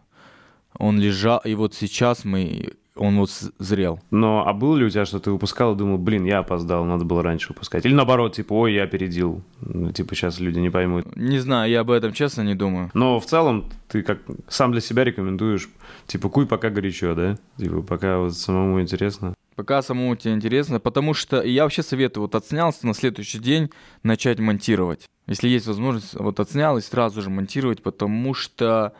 Он лежал, и вот сейчас мы, он вот зрел. Но, а был ли у тебя, что ты выпускал и думал, блин, я опоздал, надо было раньше выпускать? Или наоборот, типа, ой, я опередил. Ну, типа, сейчас люди не поймут. Не знаю, я об этом честно не думаю. Но в целом ты как сам для себя рекомендуешь, типа, куй пока горячо, да? Типа, пока вот самому интересно. Пока самому тебе интересно, потому что я вообще советую, вот отснялся на следующий день начать монтировать. Если есть возможность, вот отснял и сразу же монтировать, потому что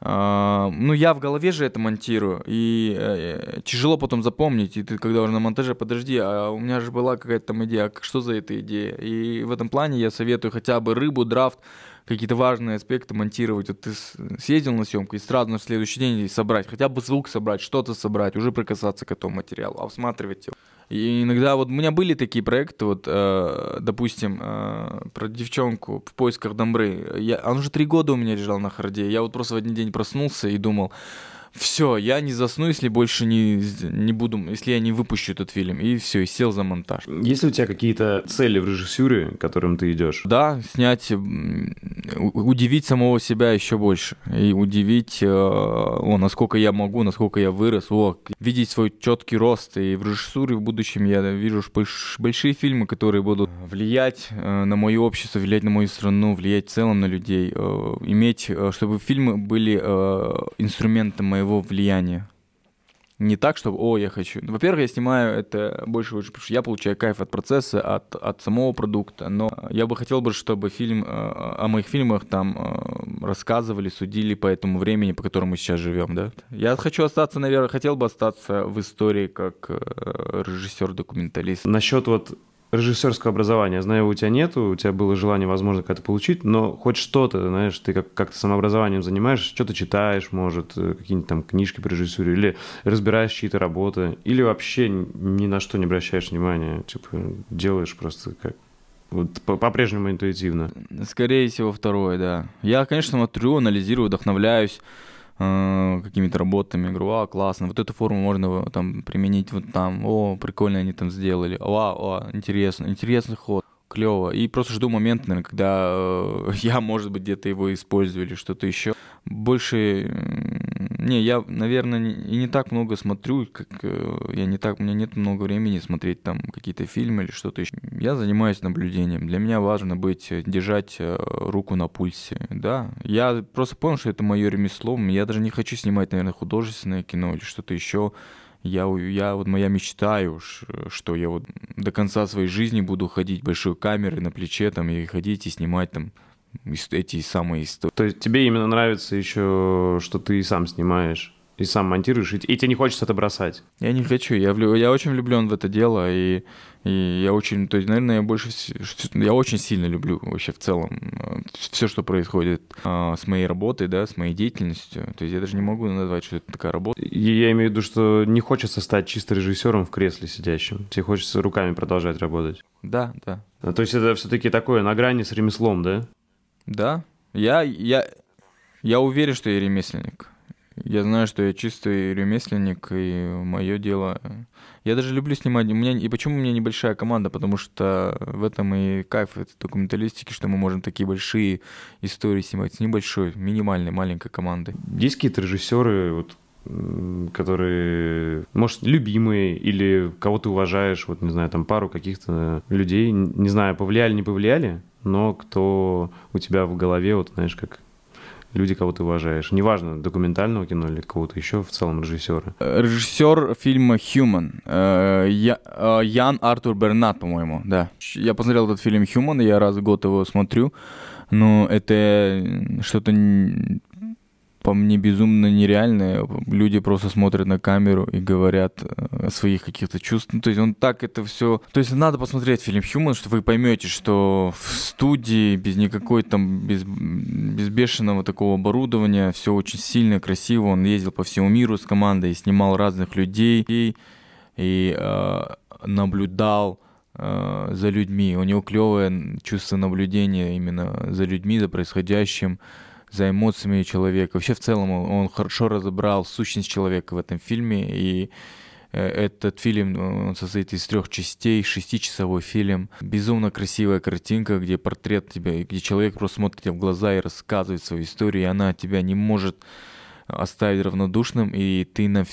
Uh, ну, я в голове же это монтирую, и uh, тяжело потом запомнить, и ты, когда уже на монтаже, подожди, а у меня же была какая-то там идея, а что за эта идея? И в этом плане я советую хотя бы рыбу, драфт, какие-то важные аспекты монтировать. Вот ты съездил на съемку и сразу на следующий день собрать, хотя бы звук собрать, что-то собрать, уже прикасаться к этому материалу, осматривать его. И иногда вот у меня были такие проекты, вот, э, допустим, э, про девчонку в поисках Домбры. Я, он уже три года у меня лежал на харде. Я вот просто в один день проснулся и думал, все, я не засну, если больше не, не буду, если я не выпущу этот фильм. И все, и сел за монтаж. Есть ли у тебя какие-то цели в режиссуре, к которым ты идешь? Да, снять, удивить самого себя еще больше. И удивить, э, о, насколько я могу, насколько я вырос, о, видеть свой четкий рост. И в режиссуре в будущем я вижу большие фильмы, которые будут влиять э, на мое общество, влиять на мою страну, влиять в целом на людей. Э, иметь, чтобы фильмы были инструментом моего моего влияния. Не так, чтобы, о, я хочу. Во-первых, я снимаю это больше, потому что я получаю кайф от процесса, от, от самого продукта. Но я бы хотел бы, чтобы фильм, э, о моих фильмах там э, рассказывали, судили по этому времени, по которому мы сейчас живем, да. Я хочу остаться, наверное, хотел бы остаться в истории как э, режиссер-документалист. Насчет вот режиссерского образования. Знаю, у тебя нету, у тебя было желание, возможно, как-то получить, но хоть что-то, знаешь, ты как- как-то самообразованием занимаешься, что-то читаешь, может, э, какие-нибудь там книжки по режиссуре, или разбираешь чьи-то работы, или вообще ни на что не обращаешь внимания, типа делаешь просто как вот по-прежнему интуитивно. Скорее всего, второе, да. Я, конечно, смотрю, анализирую, вдохновляюсь, э, какими-то работами, говорю, а, классно, вот эту форму можно там применить вот там, о, прикольно они там сделали, о, о, интересно, интересный ход клево. И просто жду момент, наверное, когда э, я, может быть, где-то его использую или что-то еще. Больше... Не, я, наверное, и не так много смотрю, как э, я не так... У меня нет много времени смотреть там какие-то фильмы или что-то еще. Я занимаюсь наблюдением. Для меня важно быть, э, держать э, руку на пульсе, да. Я просто понял, что это мое ремесло. Я даже не хочу снимать, наверное, художественное кино или что-то еще я, я вот моя мечта, что я вот до конца своей жизни буду ходить большой камерой на плече там и ходить и снимать там эти самые истории. То есть тебе именно нравится еще, что ты сам снимаешь? и сам монтируешь, и, и тебе не хочется это бросать. Я не хочу, я, влю, я очень влюблен в это дело, и, и я очень, то есть, наверное, я больше, я очень сильно люблю вообще в целом э, все, что происходит а, с моей работой, да, с моей деятельностью. То есть я даже не могу назвать, что это такая работа. И я имею в виду, что не хочется стать чисто режиссером в кресле сидящим. Тебе хочется руками продолжать работать. Да, да. А, то есть это все-таки такое на грани с ремеслом, да? Да. Я, я, я уверен, что я ремесленник. Я знаю, что я чистый ремесленник, и мое дело... Я даже люблю снимать. У меня... И почему у меня небольшая команда? Потому что в этом и кайф этой документалистики, что мы можем такие большие истории снимать с небольшой, минимальной, маленькой командой. Есть какие-то режиссеры, вот, которые, может, любимые или кого ты уважаешь, вот, не знаю, там пару каких-то людей, не знаю, повлияли, не повлияли, но кто у тебя в голове, вот, знаешь, как люди, кого ты уважаешь. Неважно, документального кино или кого-то еще, в целом режиссера. Режиссер фильма «Human». Э, э, Ян Артур Бернат, по-моему, да. Я посмотрел этот фильм «Human», я раз в год его смотрю. Но это что-то по мне безумно нереальное. Люди просто смотрят на камеру и говорят э, о своих каких-то чувствах. Ну, то есть он так это все... То есть надо посмотреть фильм «Human», что вы поймете, что в студии без никакой там, без, без бешеного такого оборудования все очень сильно, красиво. Он ездил по всему миру с командой, снимал разных людей и, и э, наблюдал э, за людьми. У него клевое чувство наблюдения именно за людьми, за происходящим за эмоциями человека. Вообще в целом он хорошо разобрал сущность человека в этом фильме, и э, этот фильм он состоит из трех частей, шестичасовой фильм. Безумно красивая картинка, где портрет тебя, где человек просто смотрит тебе в глаза и рассказывает свою историю, и она тебя не может оставить равнодушным, и ты на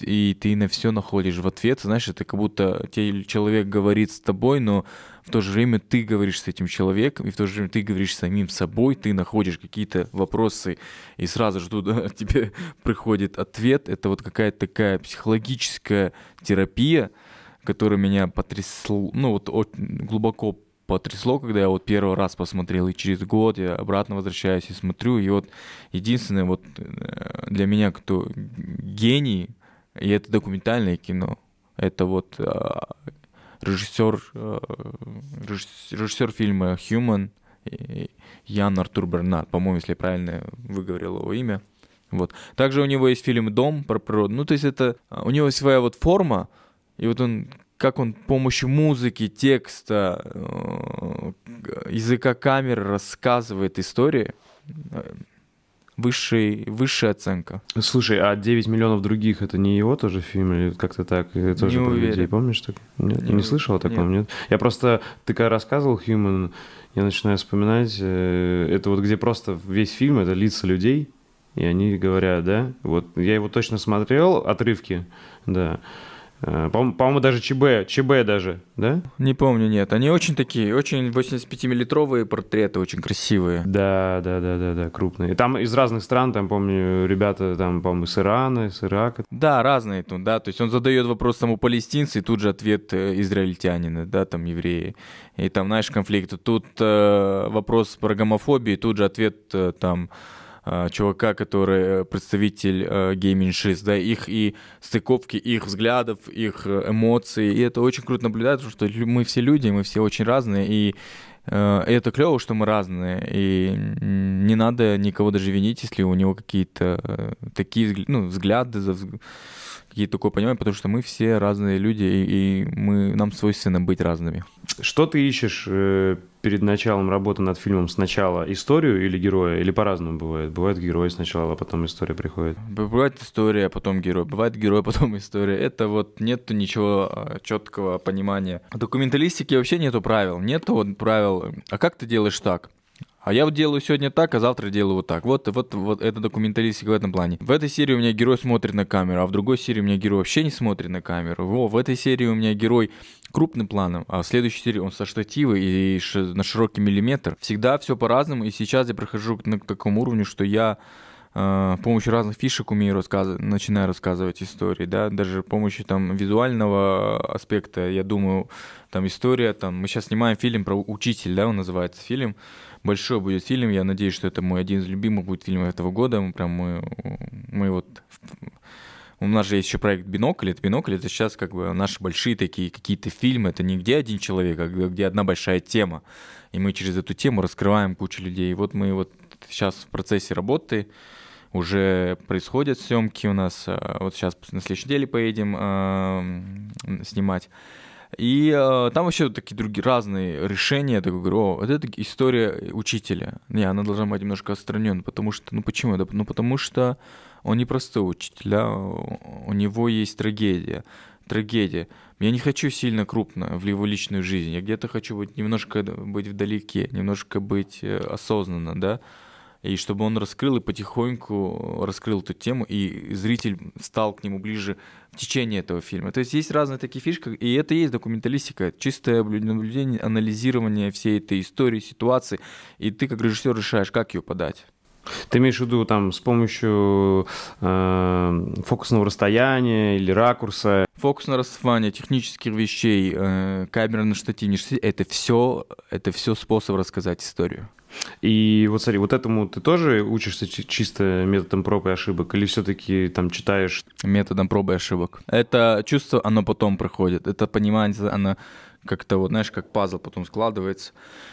и ты на все находишь в ответ. Знаешь, это как будто человек говорит с тобой, но в то же время ты говоришь с этим человеком, и в то же время ты говоришь с самим собой, ты находишь какие-то вопросы, и сразу же туда тебе приходит ответ. Это вот какая-то такая психологическая терапия, которая меня потрясла, ну вот очень глубоко потрясло, когда я вот первый раз посмотрел, и через год я обратно возвращаюсь и смотрю, и вот единственное вот э, для меня, кто гений, и это документальное кино, это вот а, режиссер, э, режиссер фильма «Human» Ян Артур Бернат, по-моему, если я правильно выговорил его имя. Вот. Также у него есть фильм «Дом» про природу. Ну, то есть это... А, у него своя вот форма, и вот он как он с помощью музыки, текста, э, языка камеры рассказывает истории высший, высшая оценка. Слушай, а 9 миллионов других это не его тоже фильм или как-то так? Это не уверен. людей, помнишь? Так? Нет, не, Не не слышал о таком, нет. нет. Я просто, ты когда рассказывал Human, я начинаю вспоминать, э, это вот где просто весь фильм, это лица людей, и они говорят, да, вот я его точно смотрел, отрывки, да, Э, по- По-моему, даже ЧБ, ЧБ даже, да? Не помню, нет. Они очень такие, очень 85-миллитровые портреты, очень красивые. Да, да, да, да, да, крупные. И Там из разных стран, там, помню, ребята, там, по-моему, с Ирана, с Ирака. Да, разные тут, да. То есть он задает вопрос самому палестинцу, и тут же ответ э, израильтянина, да, там евреи. И там, знаешь, конфликт. Тут э, вопрос про гомофобию, и тут же ответ э, там чувака, который э, представитель э, да, их и стыковки, их взглядов, их э, эмоций. И это очень круто наблюдать, потому что мы все люди, мы все очень разные, и э, это клево, что мы разные, и не надо никого даже винить, если у него какие-то э, такие ну, взгляды, какие-то такое понимание, потому что мы все разные люди, и, мы, нам свойственно быть разными. Что ты ищешь э, перед началом работы над фильмом? Сначала историю или героя? Или по-разному бывает? Бывает герой сначала, а потом история приходит. Бывает история, а потом герой. Бывает герой, а потом история. Это вот нету ничего четкого понимания. В документалистике вообще нету правил. Нету вот правил. А как ты делаешь так? А я вот делаю сегодня так, а завтра делаю вот так. Вот, вот, вот это документалистика в этом плане. В этой серии у меня герой смотрит на камеру, а в другой серии у меня герой вообще не смотрит на камеру. Во, в этой серии у меня герой крупным планом, а следующей серии он со штатива и на широкий миллиметр. Всегда все по-разному, и сейчас я прохожу на- к такому уровню, что я э, помощью разных фишек умею рассказывать, начинаю рассказывать истории, да, даже с помощью там визуального аспекта, я думаю, там история, там, мы сейчас снимаем фильм про учитель, да, он называется фильм, большой будет фильм, я надеюсь, что это мой один из любимых будет фильмов этого года, мы прям мы, мы вот у нас же есть еще проект «Бинокль». Это «Бинокль» — это сейчас как бы наши большие такие какие-то фильмы. Это не где один человек, а где одна большая тема. И мы через эту тему раскрываем кучу людей. И вот мы вот сейчас в процессе работы уже происходят съемки у нас. А, Вот сейчас на следующей неделе поедем м, снимать. И э, там вообще такие другие разные решения. Я такой говорю, о, вот это история учителя. Не, она должна быть немножко отстранена, потому что, ну почему? Ну потому что он не простой учитель, да? у него есть трагедия. Трагедия. Я не хочу сильно крупно в его личную жизнь. Я где-то хочу быть немножко быть вдалеке, немножко быть э, осознанно, да и чтобы он раскрыл и потихоньку раскрыл эту тему, и зритель стал к нему ближе в течение этого фильма. То есть есть разные такие фишки, и это и есть документалистика, чистое наблюдение, анализирование всей этой истории, ситуации, и ты как режиссер решаешь, как ее подать. Ты имеешь в виду там с помощью э, фокусного расстояния или ракурса? Фокусное расстояние, технических вещей, э, камера на штативе, это все, это все способ рассказать историю. И вот смотри, вот этому ты тоже учишься чисто методом проб и ошибок, или все-таки там читаешь? Методом проб и ошибок. Это чувство, оно потом приходит. Это понимание, оно как-то вот, знаешь, как пазл потом складывается.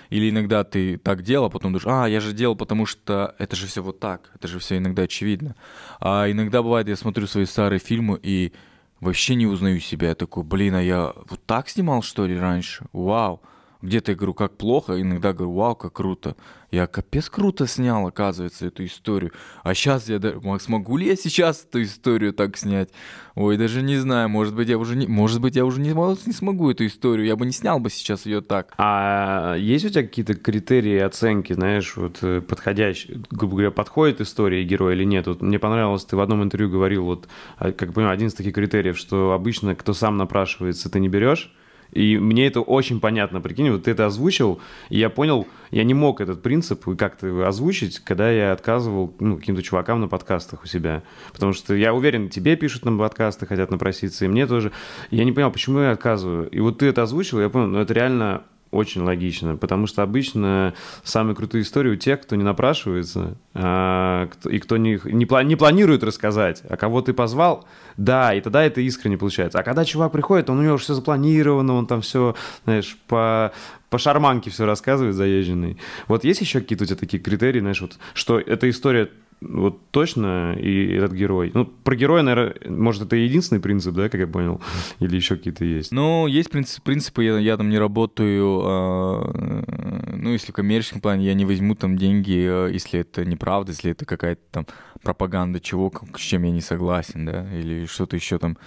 Или иногда ты так делал, а потом думаешь, а, я же делал, потому что это же все вот так, это же все иногда очевидно. А иногда бывает, я смотрю свои старые фильмы и вообще не узнаю себя. Я такой, блин, а я вот так снимал, что ли, раньше? Вау. Где-то я говорю, как плохо, иногда говорю, вау, как круто. Я капец круто снял, оказывается, эту историю. А сейчас я смогу ли я сейчас эту историю так снять? Ой, даже не знаю, может быть, я уже не, может быть, я уже не, не смогу эту историю, я бы не снял бы сейчас ее так. А есть у тебя какие-то критерии оценки, знаешь, вот э, подходящие, грубо говоря, подходит история героя или нет? Вот мне понравилось, ты в одном интервью говорил, вот, а, как понимаю, один из таких критериев, что обычно, кто сам напрашивается, ты не берешь, и мне это очень понятно, прикинь, вот ты это озвучил, и я понял, я не мог этот принцип как-то озвучить, когда я отказывал ну, каким-то чувакам на подкастах у себя. Потому что я уверен, тебе пишут на подкасты, хотят напроситься, и мне тоже. Я не понял, почему я отказываю. И вот ты это озвучил, я понял, ну это реально очень логично, потому что обычно самые крутые истории у тех, кто не напрашивается, а, кто, и кто не, не, не планирует рассказать, а кого ты позвал, да, и тогда это искренне получается. А когда чувак приходит, он у него все запланировано, он там все, знаешь, по, по шарманке все рассказывает заезженный. Вот есть еще какие-то у тебя такие критерии, знаешь, вот, что эта история вот точно и этот герой. Ну, про героя, наверное, может, это единственный принцип, да, как я понял? Или еще какие-то есть? Ну, есть принцип, принципы, я, я там не работаю, э, ну, если в коммерческом плане, я не возьму там деньги, э, если это неправда, если это какая-то там пропаганда чего, с чем я не согласен, да, или что-то еще там.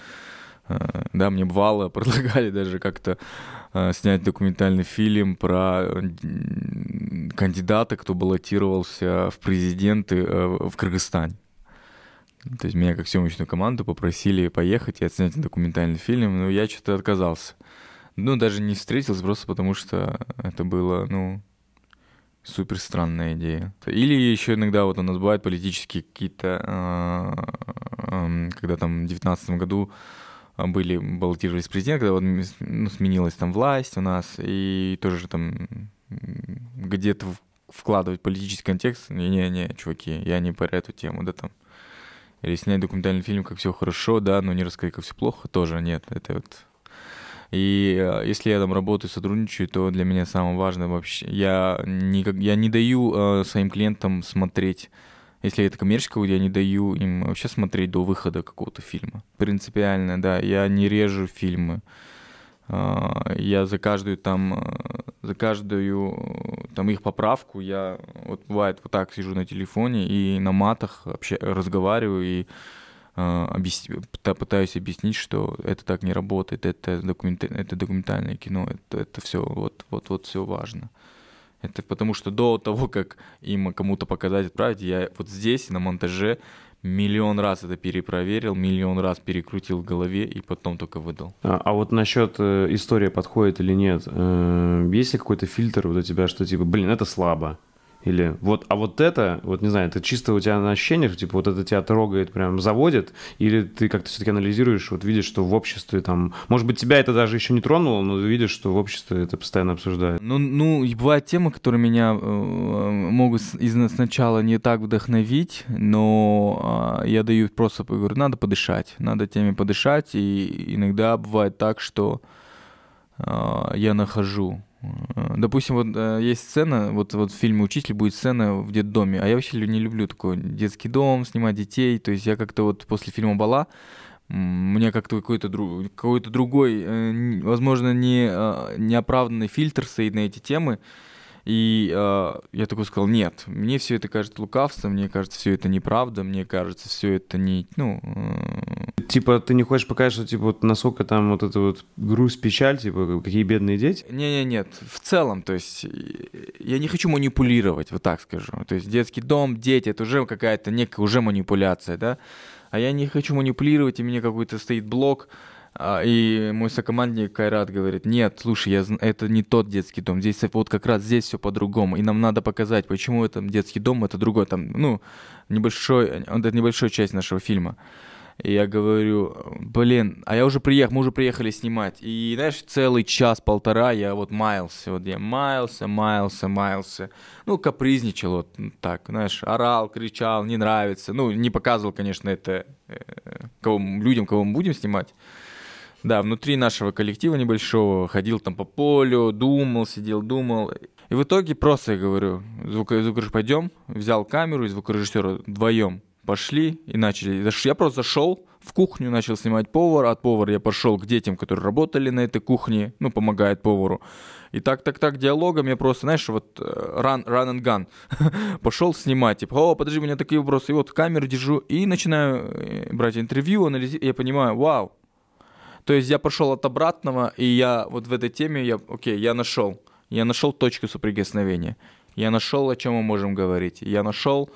Э, да, мне бывало, предлагали даже как-то снять документальный фильм про кандидата, кто баллотировался в президенты э, в Кыргызстане. То есть меня как съемочную команду попросили поехать и отснять документальный фильм, но я что-то отказался. Ну, даже не встретился, просто потому что это было, ну, супер странная идея. Или еще иногда вот у нас бывают политические какие-то, когда там в девятнадцатом году а, были, баллотировались президент, когда вот, ну, сменилась там власть у нас, и тоже там где-то вкладывать политический контекст, не-не-не, чуваки, я не про эту тему, да, там. Или снять документальный фильм, как все хорошо, да, но не рассказать, как все плохо, тоже нет, это вот... И а, если я там работаю, сотрудничаю, то для меня самое важное вообще, я не, я не даю э, своим клиентам смотреть если это коммерческое, я не даю им вообще смотреть до выхода какого-то фильма. Принципиально, да. Я не режу фильмы. А, я за каждую там, э, за каждую там их поправку я вот бывает вот так сижу на телефоне и на матах вообще разговариваю и э, объяс... пытаюсь объяснить, что это так не работает, это, документ... это документальное кино, это, это все вот, вот, вот все важно. Это потому что до того, как им кому-то показать, отправить, я вот здесь на монтаже миллион раз это перепроверил, миллион раз перекрутил в голове и потом только выдал. А, а вот насчет э, истории подходит или нет, э, есть ли какой-то фильтр вот у тебя, что типа, блин, это слабо, или вот, а вот это, вот не знаю, это чисто у тебя на ощущение, что типа вот это тебя трогает, прям заводит, или ты как-то все-таки анализируешь, вот видишь, что в обществе там, может быть, тебя это даже еще не тронуло, но видишь, что в обществе это постоянно обсуждают. Ну, ну, бывают темы, которые меня э, могут из сначала не так вдохновить, но э, я даю просто, говорю, надо подышать, надо теме подышать, и иногда бывает так, что э, я нахожу допустим, вот э, есть сцена, вот, вот в фильме «Учитель» будет сцена в детдоме, а я вообще не люблю такой детский дом, снимать детей, то есть я как-то вот после фильма «Бала» мне как-то какой-то друг, какой-то другой, э, возможно, не э, неоправданный фильтр стоит на эти темы. И э, я такой сказал, нет, мне все это кажется лукавством, мне кажется, все это неправда, мне кажется, все это не, ну... Э... Типа ты не хочешь показать, что типа вот насколько там вот это вот грусть, печаль, типа какие бедные дети? Не-не, нет, в целом, то есть я не хочу манипулировать, вот так скажу. То есть детский дом, дети, это уже какая-то некая уже манипуляция, да? А я не хочу манипулировать, и мне какой-то стоит блок, и мой сокомандник Кайрат говорит, нет, слушай, я, это не тот детский дом, здесь вот как раз здесь все по-другому, и нам надо показать, почему это детский дом, это другой, там, ну, небольшой, это небольшая часть нашего фильма. И я говорю, блин, а я уже приехал, мы уже приехали снимать. И, знаешь, целый час-полтора я вот маялся, вот я маялся, маялся, маялся. Ну, капризничал вот так, знаешь, орал, кричал, не нравится. Ну, не показывал, конечно, это э, кого, людям, кого мы будем снимать. Да, внутри нашего коллектива небольшого ходил там по полю, думал, сидел, думал. И в итоге просто, я говорю, звук, звукорежиссер, пойдем, взял камеру и звукорежиссера вдвоем пошли и начали. Я просто зашел в кухню, начал снимать повара, от повара я пошел к детям, которые работали на этой кухне, ну, помогает повару. И так, так, так, диалогом я просто, знаешь, вот э, run, run and gun. пошел снимать, типа, о, подожди, у меня такие вопросы. И вот камеру держу и начинаю э, брать интервью, анализировать. Я понимаю, вау, то есть я пошел от обратного, и я вот в этой теме, я, окей, я нашел. Я нашел точку соприкосновения. Я нашел, о чем мы можем говорить. Я нашел,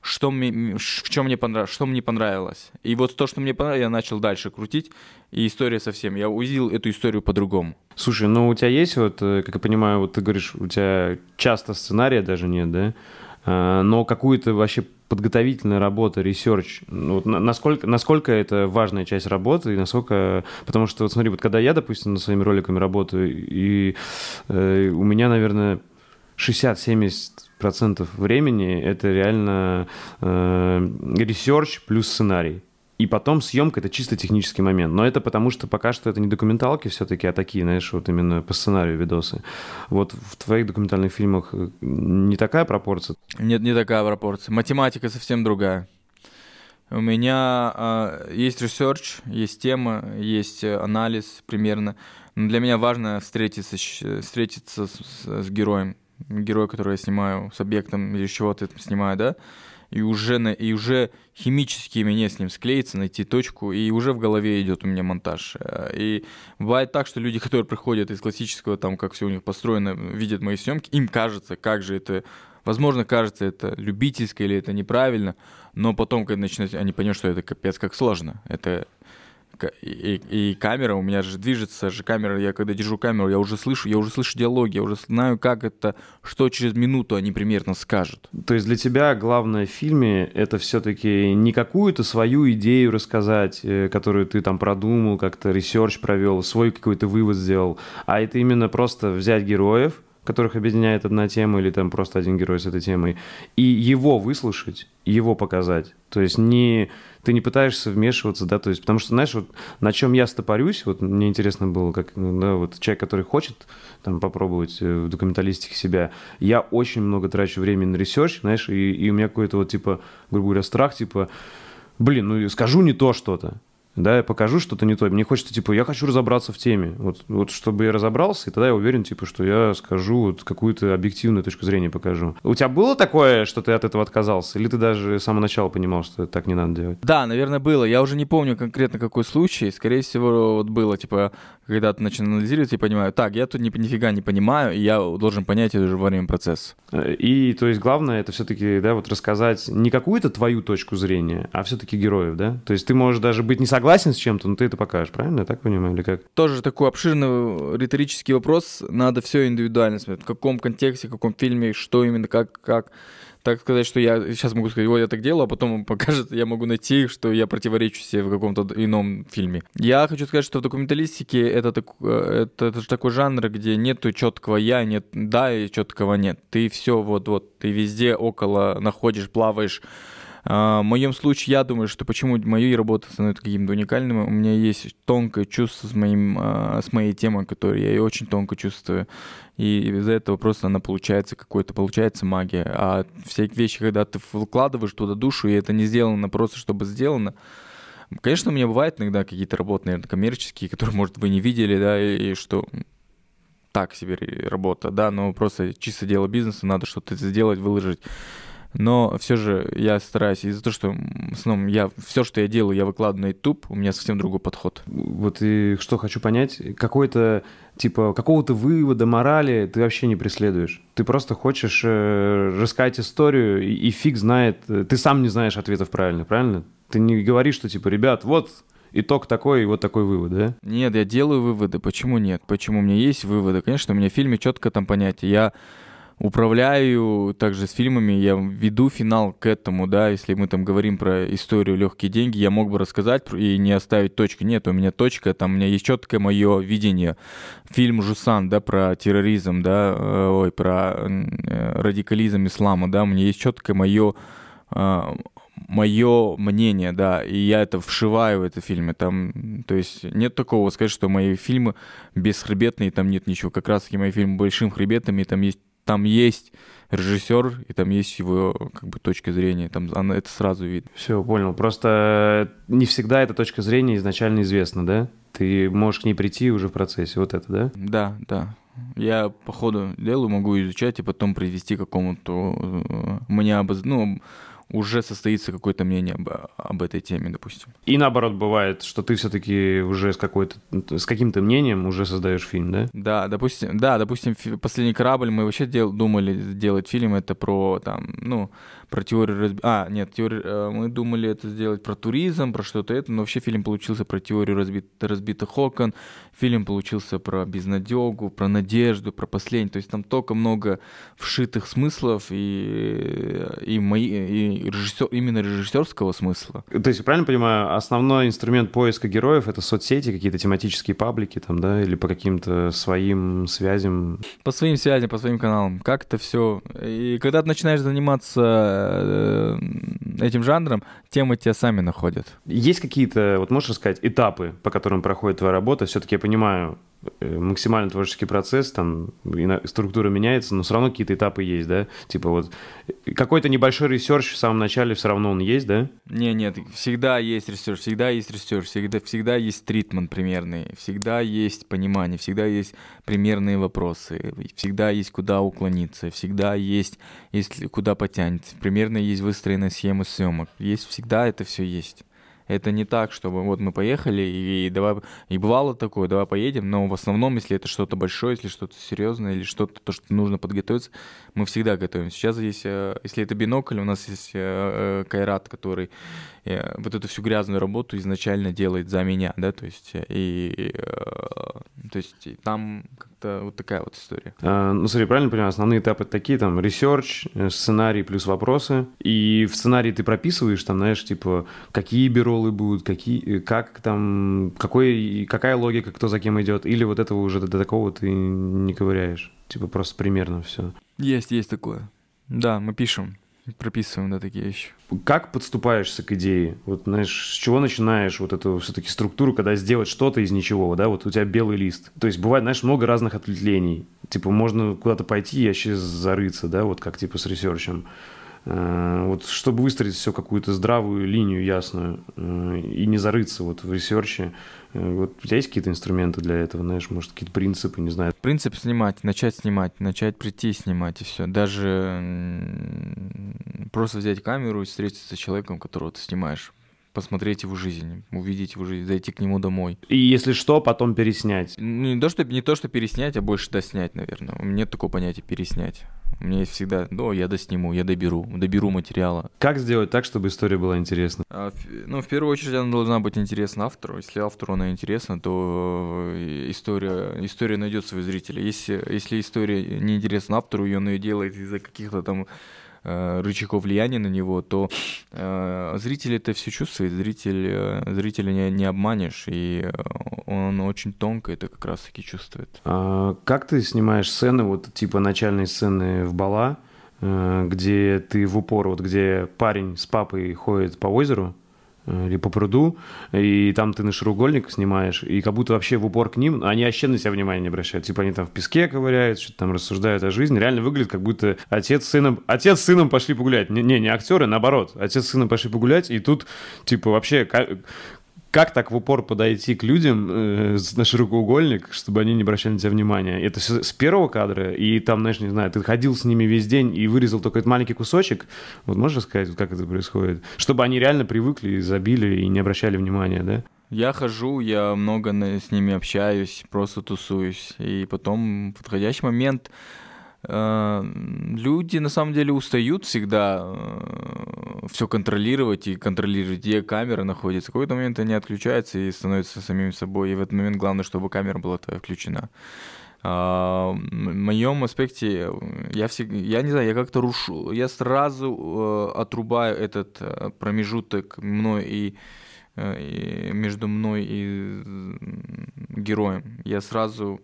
что мне, в чем мне понравилось, что мне понравилось. И вот то, что мне понравилось, я начал дальше крутить, и история совсем. Я увидел эту историю по-другому. Слушай, ну у тебя есть вот, э, как я понимаю, вот ты говоришь, у тебя часто сценария даже нет, да? А, но какую-то вообще подготовительная работа, research, ну, вот насколько, насколько это важная часть работы, и насколько... Потому что, вот смотри, вот когда я, допустим, над своими роликами работаю, и э, у меня, наверное, 60-70% времени это реально э, research плюс сценарий. И потом съемка — это чисто технический момент. Но это потому, что пока что это не документалки все-таки, а такие, знаешь, вот именно по сценарию видосы. Вот в твоих документальных фильмах э, не такая пропорция? Нет, не такая пропорция. Математика совсем другая. У меня э, есть research, есть тема, есть анализ примерно. Но для меня важно встретиться, встретиться с, с героем. Герой, который я снимаю, с объектом или чего-то снимаю, да? И уже, на, и уже химически мне с ним склеиться, найти точку, и уже в голове идет у меня монтаж. Э, и бывает так, что люди, которые приходят из классического, там, как все у них построено, видят мои съемки, им кажется, как же это, возможно, кажется это любительское или это неправильно, но потом, когда начинают, они понимают, что это капец как сложно. Это и, и камера у меня же движется же камера, я когда держу камеру, я уже слышу, я уже слышу диалоги, я уже знаю, как это, что через минуту они примерно скажут. То есть для тебя главное в фильме это все-таки не какую-то свою идею рассказать, э, которую ты там продумал, как-то research провел, свой какой-то вывод сделал, а это именно просто взять героев, которых объединяет одна тема или там просто один герой с этой темой, и его выслушать, его показать. То есть не, ты не пытаешься вмешиваться, да, то есть, потому что, знаешь, вот на чем я стопорюсь, вот мне интересно было, как, да, вот человек, который хочет там попробовать э, в документалистике себя, я очень много трачу времени на research, знаешь, и, и у меня какой-то вот, типа, грубо говоря, страх, типа, блин, ну скажу не то что-то, да, я покажу что-то не то. Мне хочется, типа, я хочу разобраться в теме. Вот, вот чтобы я разобрался, и тогда я уверен, типа, что я скажу вот какую-то объективную точку зрения покажу. У тебя было такое, что ты от этого отказался? Или ты даже с самого начала понимал, что так не надо делать? Да, наверное, было. Я уже не помню конкретно какой случай. Скорее всего, вот было, типа, когда ты начинаешь анализировать и понимаю, так, я тут ни, нифига не понимаю, и я должен понять это уже во время процесса. И, то есть, главное, это все-таки, да, вот рассказать не какую-то твою точку зрения, а все-таки героев, да? То есть ты можешь даже быть не согласен с чем-то, но ты это покажешь, правильно? Я так понимаю, или как? Тоже такой обширный риторический вопрос. Надо все индивидуально смотреть. В каком контексте, в каком фильме, что именно, как, как так сказать, что я сейчас могу сказать, вот я так делаю, а потом покажет, я могу найти, что я противоречу себе в каком-то ином фильме. Я хочу сказать, что в документалистике это, так, это, это же такой жанр, где нету четкого я, нет да и четкого нет. Ты все вот-вот, ты везде около находишь, плаваешь, в моем случае, я думаю, что почему мои работы становятся какими-то уникальными, у меня есть тонкое чувство с, моим, а, с моей темой, которую я и очень тонко чувствую. И из-за этого просто она получается какой-то, получается магия. А все вещи, когда ты вкладываешь туда душу, и это не сделано просто, чтобы сделано, Конечно, у меня бывают иногда какие-то работы, наверное, коммерческие, которые, может, вы не видели, да, и, и что так себе работа, да, но просто чисто дело бизнеса, надо что-то сделать, выложить. Но все же я стараюсь из-за того, что в основном я все, что я делаю, я выкладываю на YouTube, у меня совсем другой подход. Вот и что хочу понять, какой-то типа какого-то вывода морали ты вообще не преследуешь. Ты просто хочешь э, рассказать историю и, и фиг знает, ты сам не знаешь ответов правильно, правильно? Ты не говоришь, что типа, ребят, вот итог такой, и вот такой вывод, да? Нет, я делаю выводы. Почему нет? Почему у меня есть выводы? Конечно, у меня в фильме четко там понятие. Я управляю также с фильмами, я веду финал к этому, да, если мы там говорим про историю «Легкие деньги», я мог бы рассказать и не оставить точки. Нет, у меня точка, там у меня есть четкое мое видение. Фильм «Жусан», да, про терроризм, да, э, ой, про э, радикализм ислама, да, у меня есть четкое мое а, мое мнение, да, и я это вшиваю в это фильме. Там, то есть нет такого сказать, что мои фильмы бесхребетные, там нет ничего. Как раз таки мои фильмы большим хребетами, там есть там есть режиссер, и там есть его как бы точка зрения, там она, это сразу видно. Все, понял. Просто не всегда эта точка зрения изначально известна, да? Ты можешь к ней прийти уже в процессе, вот это, да? Да, да. Я по ходу делу могу изучать и потом привести к какому-то э, мне обоз... ну, уже состоится какое-то мнение об, об этой теме, допустим. И наоборот бывает, что ты все-таки уже с какой-то с каким-то мнением уже создаешь фильм, да? Да, допустим, да, допустим, последний корабль мы вообще дел, думали сделать фильм это про там, ну, про теорию разби... А, нет, теорию... Э, мы думали это сделать про туризм, про что-то это, но вообще фильм получился про теорию разбит... разбитых окон, фильм получился про безнадегу, про надежду, про последний. То есть там только много вшитых смыслов и, и, мои... и режиссер... именно режиссерского смысла. То есть, правильно понимаю, основной инструмент поиска героев — это соцсети, какие-то тематические паблики там, да, или по каким-то своим связям? По своим связям, по своим каналам. Как это все... И когда ты начинаешь заниматься Э, этим жанром, темы тебя сами находят. Есть какие-то, вот можешь рассказать, этапы, по которым проходит твоя работа? Все-таки я понимаю, максимально творческий процесс, там структура меняется, но все равно какие-то этапы есть, да? Типа вот какой-то небольшой research в самом начале все равно он есть, да? Не, нет, всегда есть research, всегда есть research, всегда, всегда есть treatment примерный, всегда есть понимание, всегда есть примерные вопросы, всегда есть куда уклониться, всегда есть, есть куда потянется, примерно есть выстроенная схема съемок, есть всегда это все есть. Это не так, чтобы вот мы поехали и давай... И бывало такое, давай поедем, но в основном, если это что-то большое, если что-то серьезное или что-то, то, что нужно подготовиться, мы всегда готовим. Сейчас здесь, э, если это бинокль, у нас есть э, э, Кайрат, который вот эту всю грязную работу изначально делает за меня, да, то есть и, то есть там как-то вот такая вот история. А, ну, смотри, правильно понимаю, основные этапы такие, там, research, сценарий плюс вопросы, и в сценарии ты прописываешь, там, знаешь, типа, какие b-roll ы будут, какие, как там, какой, какая логика, кто за кем идет, или вот этого уже до, до такого ты не ковыряешь, типа, просто примерно все. Есть, есть такое. Да, мы пишем, прописываем, да, такие вещи. Как подступаешься к идее? Вот, знаешь, с чего начинаешь вот эту все-таки структуру, когда сделать что-то из ничего, да, вот у тебя белый лист. То есть бывает, знаешь, много разных ответвлений. Типа можно куда-то пойти и вообще зарыться, да, вот как типа с research ем. Э, вот чтобы выстроить все какую-то здравую линию ясную э, и не зарыться вот в research е, э, вот у тебя есть какие-то инструменты для этого, знаешь, может, какие-то принципы, не знаю? Принцип снимать, начать снимать, начать прийти снимать и все. Даже просто взять камеру и встретиться с человеком, которого ты снимаешь посмотреть его жизнь, увидеть его жизнь, зайти к нему домой. И если что, потом переснять. Не то, что, не то, что переснять, а больше доснять, наверное. У меня нет такого понятия переснять. У меня есть всегда, ну, я досниму, я доберу, доберу материала. Как сделать так, чтобы история была интересна? А, ну, в первую очередь, она должна быть интересна автору. Если автору она интересна, то э, история, история найдет своего зрителя. Если, если история не интересна автору, и он ее делает из-за каких-то там рычагов влияния на него, то э, зритель это все чувствует, зритель, э, зрителя не, не обманешь, и э, он очень тонко это как раз-таки чувствует. А как ты снимаешь сцены, вот типа начальной сцены в Бала, э, где ты в упор, вот где парень с папой ходит по озеру, э, или по пруду, и там ты на шароугольник снимаешь, и как будто вообще в упор к ним, они вообще на себя внимания не обращают. Типа они там в песке ковыряют, что-то там рассуждают о жизни. Реально выглядит, как будто отец с сыном, отец с сыном пошли погулять. Не, не, не актеры, наоборот. Отец с сыном пошли погулять, и тут, типа, вообще как так в упор подойти к людям э, на широкоугольник, чтобы они не обращали на тебя внимания? Это с, с первого кадра, и там, знаешь, не знаю, ты ходил с ними весь день и вырезал только этот маленький кусочек. Вот можешь сказать, как это происходит? Чтобы они реально привыкли, забили и не обращали внимания, да? Я хожу, я много с ними общаюсь, просто тусуюсь. И потом в подходящий момент люди на самом деле устают всегда э, все контролировать и контролировать, где камера находится. В какой-то момент они отключаются и становятся самим собой. И в этот момент главное, чтобы камера была твоя включена. А, в моем аспекте я всегда, я не знаю, я как-то рушу, я сразу э, отрубаю этот промежуток мной и между мной и героем. Я сразу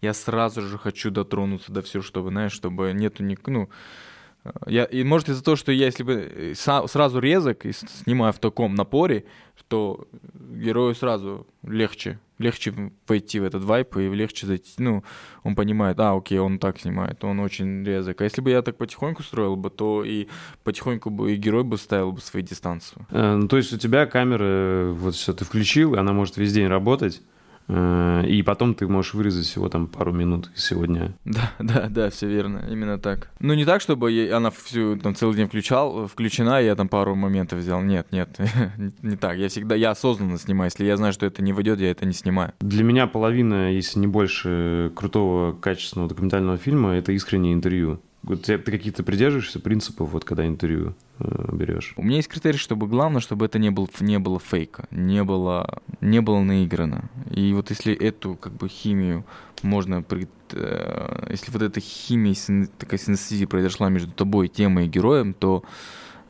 я сразу же хочу дотронуться до всего, чтобы, знаешь, чтобы нету ни, ну, э, я, и может из-за того, что я если бы э, сразу резок и снимаю в таком напоре, то герою сразу легче, легче войти в этот вайп и легче зайти, ну, он понимает, а, окей, он так снимает, он очень резок. А если бы я так потихоньку строил бы, то и потихоньку бы и герой бы ставил бы свои дистанции. Э, ну, то есть у тебя камера, вот все ты включил, она может весь день работать, Э, и потом ты можешь вырезать всего там пару минут из сегодня. Да, да, да, все верно, именно так. Ну не так, чтобы она всю там целый день включал, включена, и я там пару моментов взял. Нет, нет, не так. Я всегда, я осознанно снимаю. Если я знаю, что это не войдет, я это не снимаю. Для меня половина, если не больше, крутого качественного документального фильма — это искреннее интервью. Вот ты какие-то придерживаешься принципов, вот когда интервью э, берешь? У меня есть критерий, чтобы главное, чтобы это не, был, не было фейка, не было, не было наиграно. И вот если эту как бы химию можно, пред, э, если вот эта химия, такая синестезия произошла между тобой, темой и героем, то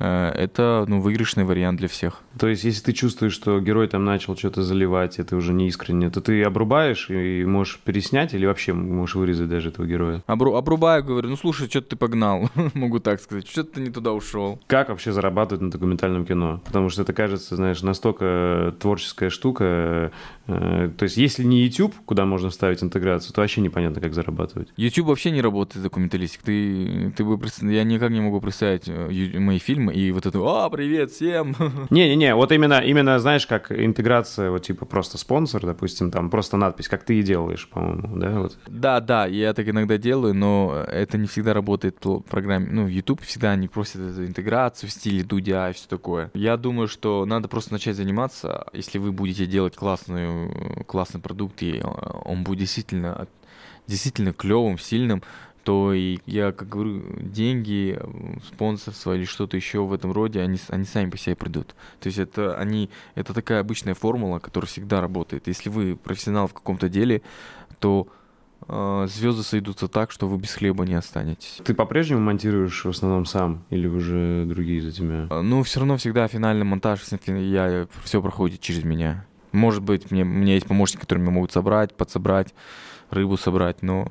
это ну, выигрышный вариант для всех. То есть, если ты чувствуешь, что герой там начал что-то заливать, это уже не искренне, то ты обрубаешь и можешь переснять или вообще можешь вырезать даже этого героя? Обру обрубаю, говорю, ну слушай, что ты погнал, могу так сказать, что ты не туда ушел. Как вообще зарабатывать на документальном кино? Потому что это кажется, знаешь, настолько творческая штука. Э, то есть, если не YouTube, куда можно ставить интеграцию, то вообще непонятно, как зарабатывать. YouTube вообще не работает документалистик. Ты, ты бы, я никак не могу представить э, мои фильмы и вот это «А, привет всем!» Не-не-не, вот именно, именно, знаешь, как интеграция, вот типа просто спонсор, допустим, там просто надпись, как ты и делаешь, по-моему, да? Вот. Да, да, я так иногда делаю, но это не всегда работает в программе. Ну, YouTube всегда они просят эту интеграцию в стиле Дудя и все такое. Я думаю, что надо просто начать заниматься, если вы будете делать классную, классный продукт, и он будет действительно действительно клевым, сильным, то и я, как говорю, деньги, спонсорство или что-то еще в этом роде, они, они сами по себе придут. То есть это, они, это такая обычная формула, которая всегда работает. Если вы профессионал в каком-то деле, то э, звезды сойдутся так, что вы без хлеба не останетесь. Ты по-прежнему монтируешь в основном сам или уже другие за тебя? А, ну, все равно всегда финальный монтаж, я, все проходит через меня. Может быть, мне, у меня есть помощники, которые могут собрать, подсобрать, рыбу собрать, но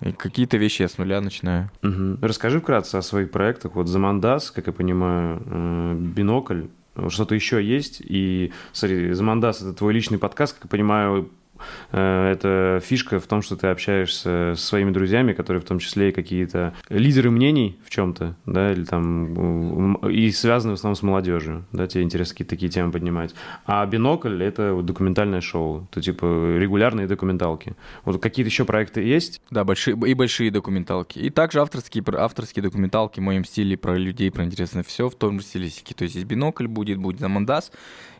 и какие-то вещи я с нуля начинаю. Угу. Расскажи вкратце о своих проектах. Вот Замандас, как я понимаю, э, бинокль, что-то еще есть. И, смотри, Замандас — это твой личный подкаст, как я понимаю, это фишка в том, что ты общаешься со своими друзьями, которые в том числе и какие-то лидеры мнений в чем-то, да, или там и связаны в основном с молодежью, да, тебе интересно какие-то такие темы поднимать. А бинокль — это документальное шоу, то типа регулярные документалки. Вот какие-то еще проекты есть? Да, большие и большие документалки. И также авторские, авторские документалки в моем стиле про людей, про интересное все в том же стилистике. То есть здесь бинокль будет, будет Замандас,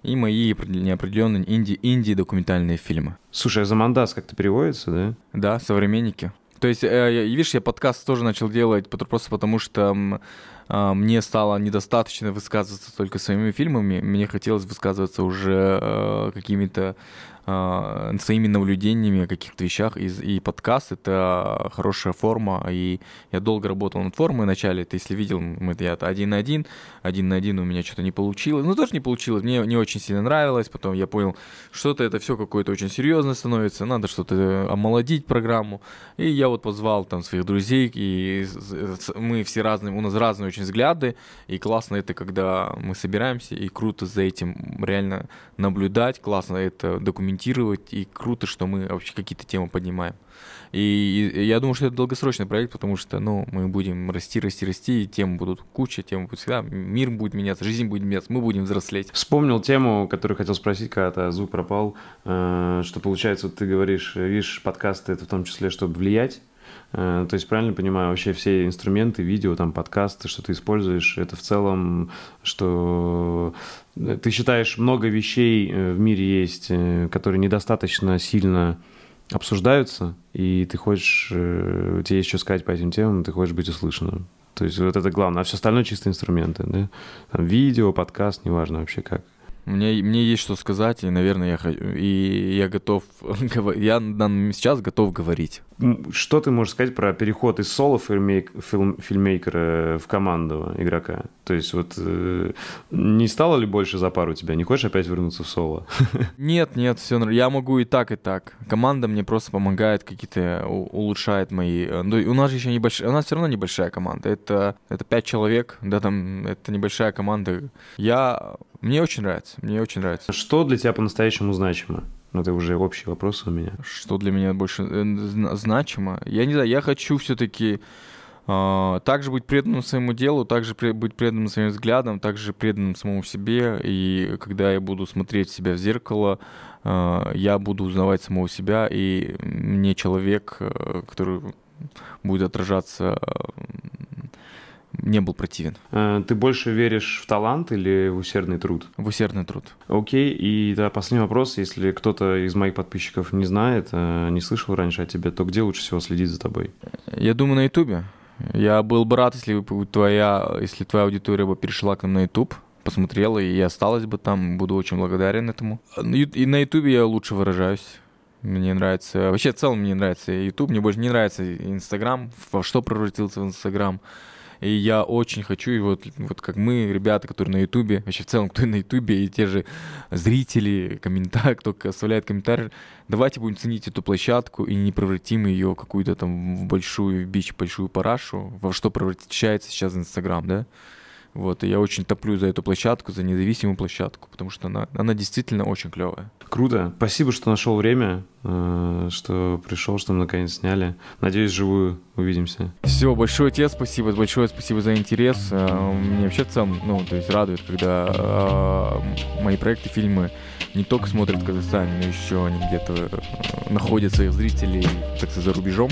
и мои неопределенные инди, инди-документальные фильмы. Слушай, а Замандас как-то переводится, да? Да, современники. То есть, э, видишь, я подкаст тоже начал делать просто потому, что мне стало недостаточно высказываться только своими фильмами. Мне хотелось высказываться уже э, какими-то э, своими наблюдениями о каких-то вещах. И, и подкаст — это хорошая форма, и я долго работал над формой вначале. Ты, если видел, мы, я один на один, один на один у меня что-то не получилось. Ну, тоже не получилось, мне не очень сильно нравилось. Потом я понял, что-то это все какое-то очень серьезное становится, надо что-то омолодить программу. И я вот позвал там своих друзей, и мы все разные, у нас разные очень взгляды, и классно это, когда мы собираемся, и круто за этим реально наблюдать, классно это документировать, и круто, что мы вообще какие-то темы поднимаем. И, и я думаю, что это долгосрочный проект, потому что, ну, мы будем расти, расти, расти, и темы будут куча, темы будут всегда, мир будет меняться, жизнь будет меняться, мы будем взрослеть. Вспомнил тему, которую хотел спросить, когда звук пропал, э, что получается, ты говоришь, видишь, подкасты это в том числе, чтобы влиять, то есть, правильно понимаю, вообще все инструменты, видео, там, подкасты, что ты используешь, это в целом, что ты считаешь, много вещей э, в мире есть, которые недостаточно сильно обсуждаются, и ты хочешь, э, у тебя есть что сказать по этим темам, ты хочешь быть услышанным. То есть вот это главное, а все остальное чисто инструменты, да? Там видео, подкаст, неважно вообще как. Мне, мне есть что сказать, и, наверное, я, и я готов, я сейчас готов говорить. Что ты можешь сказать про переход из соло фильмейк, фильм, фильмейкера в команду игрока? То есть вот э, не стало ли больше за пару тебя? Не хочешь опять вернуться в соло? Нет, нет, все Я могу и так, и так. Команда мне просто помогает, какие-то улучшает мои... Э, ну, у нас же еще небольшая... У нас все равно небольшая команда. Это, это пять человек, да, там, это небольшая команда. Я... Мне очень нравится, мне очень нравится. Что для тебя по-настоящему значимо? Ну, это уже общий вопрос у меня. Что для меня больше э, значимо? Я не знаю, я хочу все-таки э, также быть преданным своему делу, также при, быть преданным своим взглядам, также преданным самому себе. И когда я буду смотреть себя в зеркало, э, я буду узнавать самого себя, и мне человек, э, который будет отражаться не был противен. Э, ты больше веришь в талант или в усердный труд? В усердный труд. Окей, и да, последний вопрос. Если кто-то из моих подписчиков не знает, э, не слышал раньше о тебе, то где лучше всего следить за тобой? Я думаю, на Ютубе. Я был бы рад, если бы твоя, если твоя аудитория бы перешла к нам на YouTube, посмотрела и осталась бы там. Буду очень благодарен этому. И на Ютубе я лучше выражаюсь. Мне нравится... Вообще, в целом мне нравится YouTube. Мне больше не нравится Инстаграм. Во что превратился в Инстаграм. И я очень хочу, и вот, вот как мы, ребята, которые на Ютубе, вообще в целом, кто на Ютубе, и те же зрители, комментарии, кто оставляет комментарий, давайте будем ценить эту площадку и не превратим ее какую-то там в большую бич, большую парашу, во что превращается сейчас Инстаграм, да? Вот, и я очень топлю за эту площадку, за независимую площадку, потому что она, она действительно очень клевая. Круто. Спасибо, что нашел время, э, что пришел, что мы наконец сняли. Надеюсь, живую увидимся. Все, большое тебе спасибо, большое спасибо за интерес. Э, мне вообще в целом, ну, то есть радует, когда э, мои проекты, фильмы не только смотрят в Казахстане, но еще они где-то находят своих зрителей, так сказать, за рубежом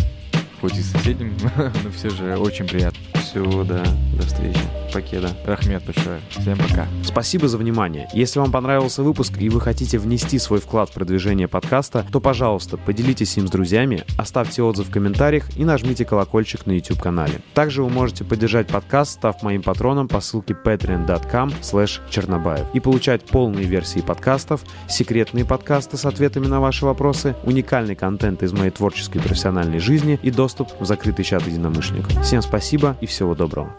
хоть и соседям, но все же очень приятно. Всего, да. До встречи. Покеда. Рахмет большое. Всем пока. Спасибо за внимание. Если вам понравился выпуск и вы хотите внести свой вклад в продвижение подкаста, то, пожалуйста, поделитесь им с друзьями, оставьте отзыв в комментариях и нажмите колокольчик на YouTube-канале. Также вы можете поддержать подкаст, став моим патроном по ссылке patreon.com чернобаев и получать полные версии подкастов, секретные подкасты с ответами на ваши вопросы, уникальный контент из моей творческой и профессиональной жизни и доступ доступ в закрытый чат единомышленников. Всем спасибо и всего доброго.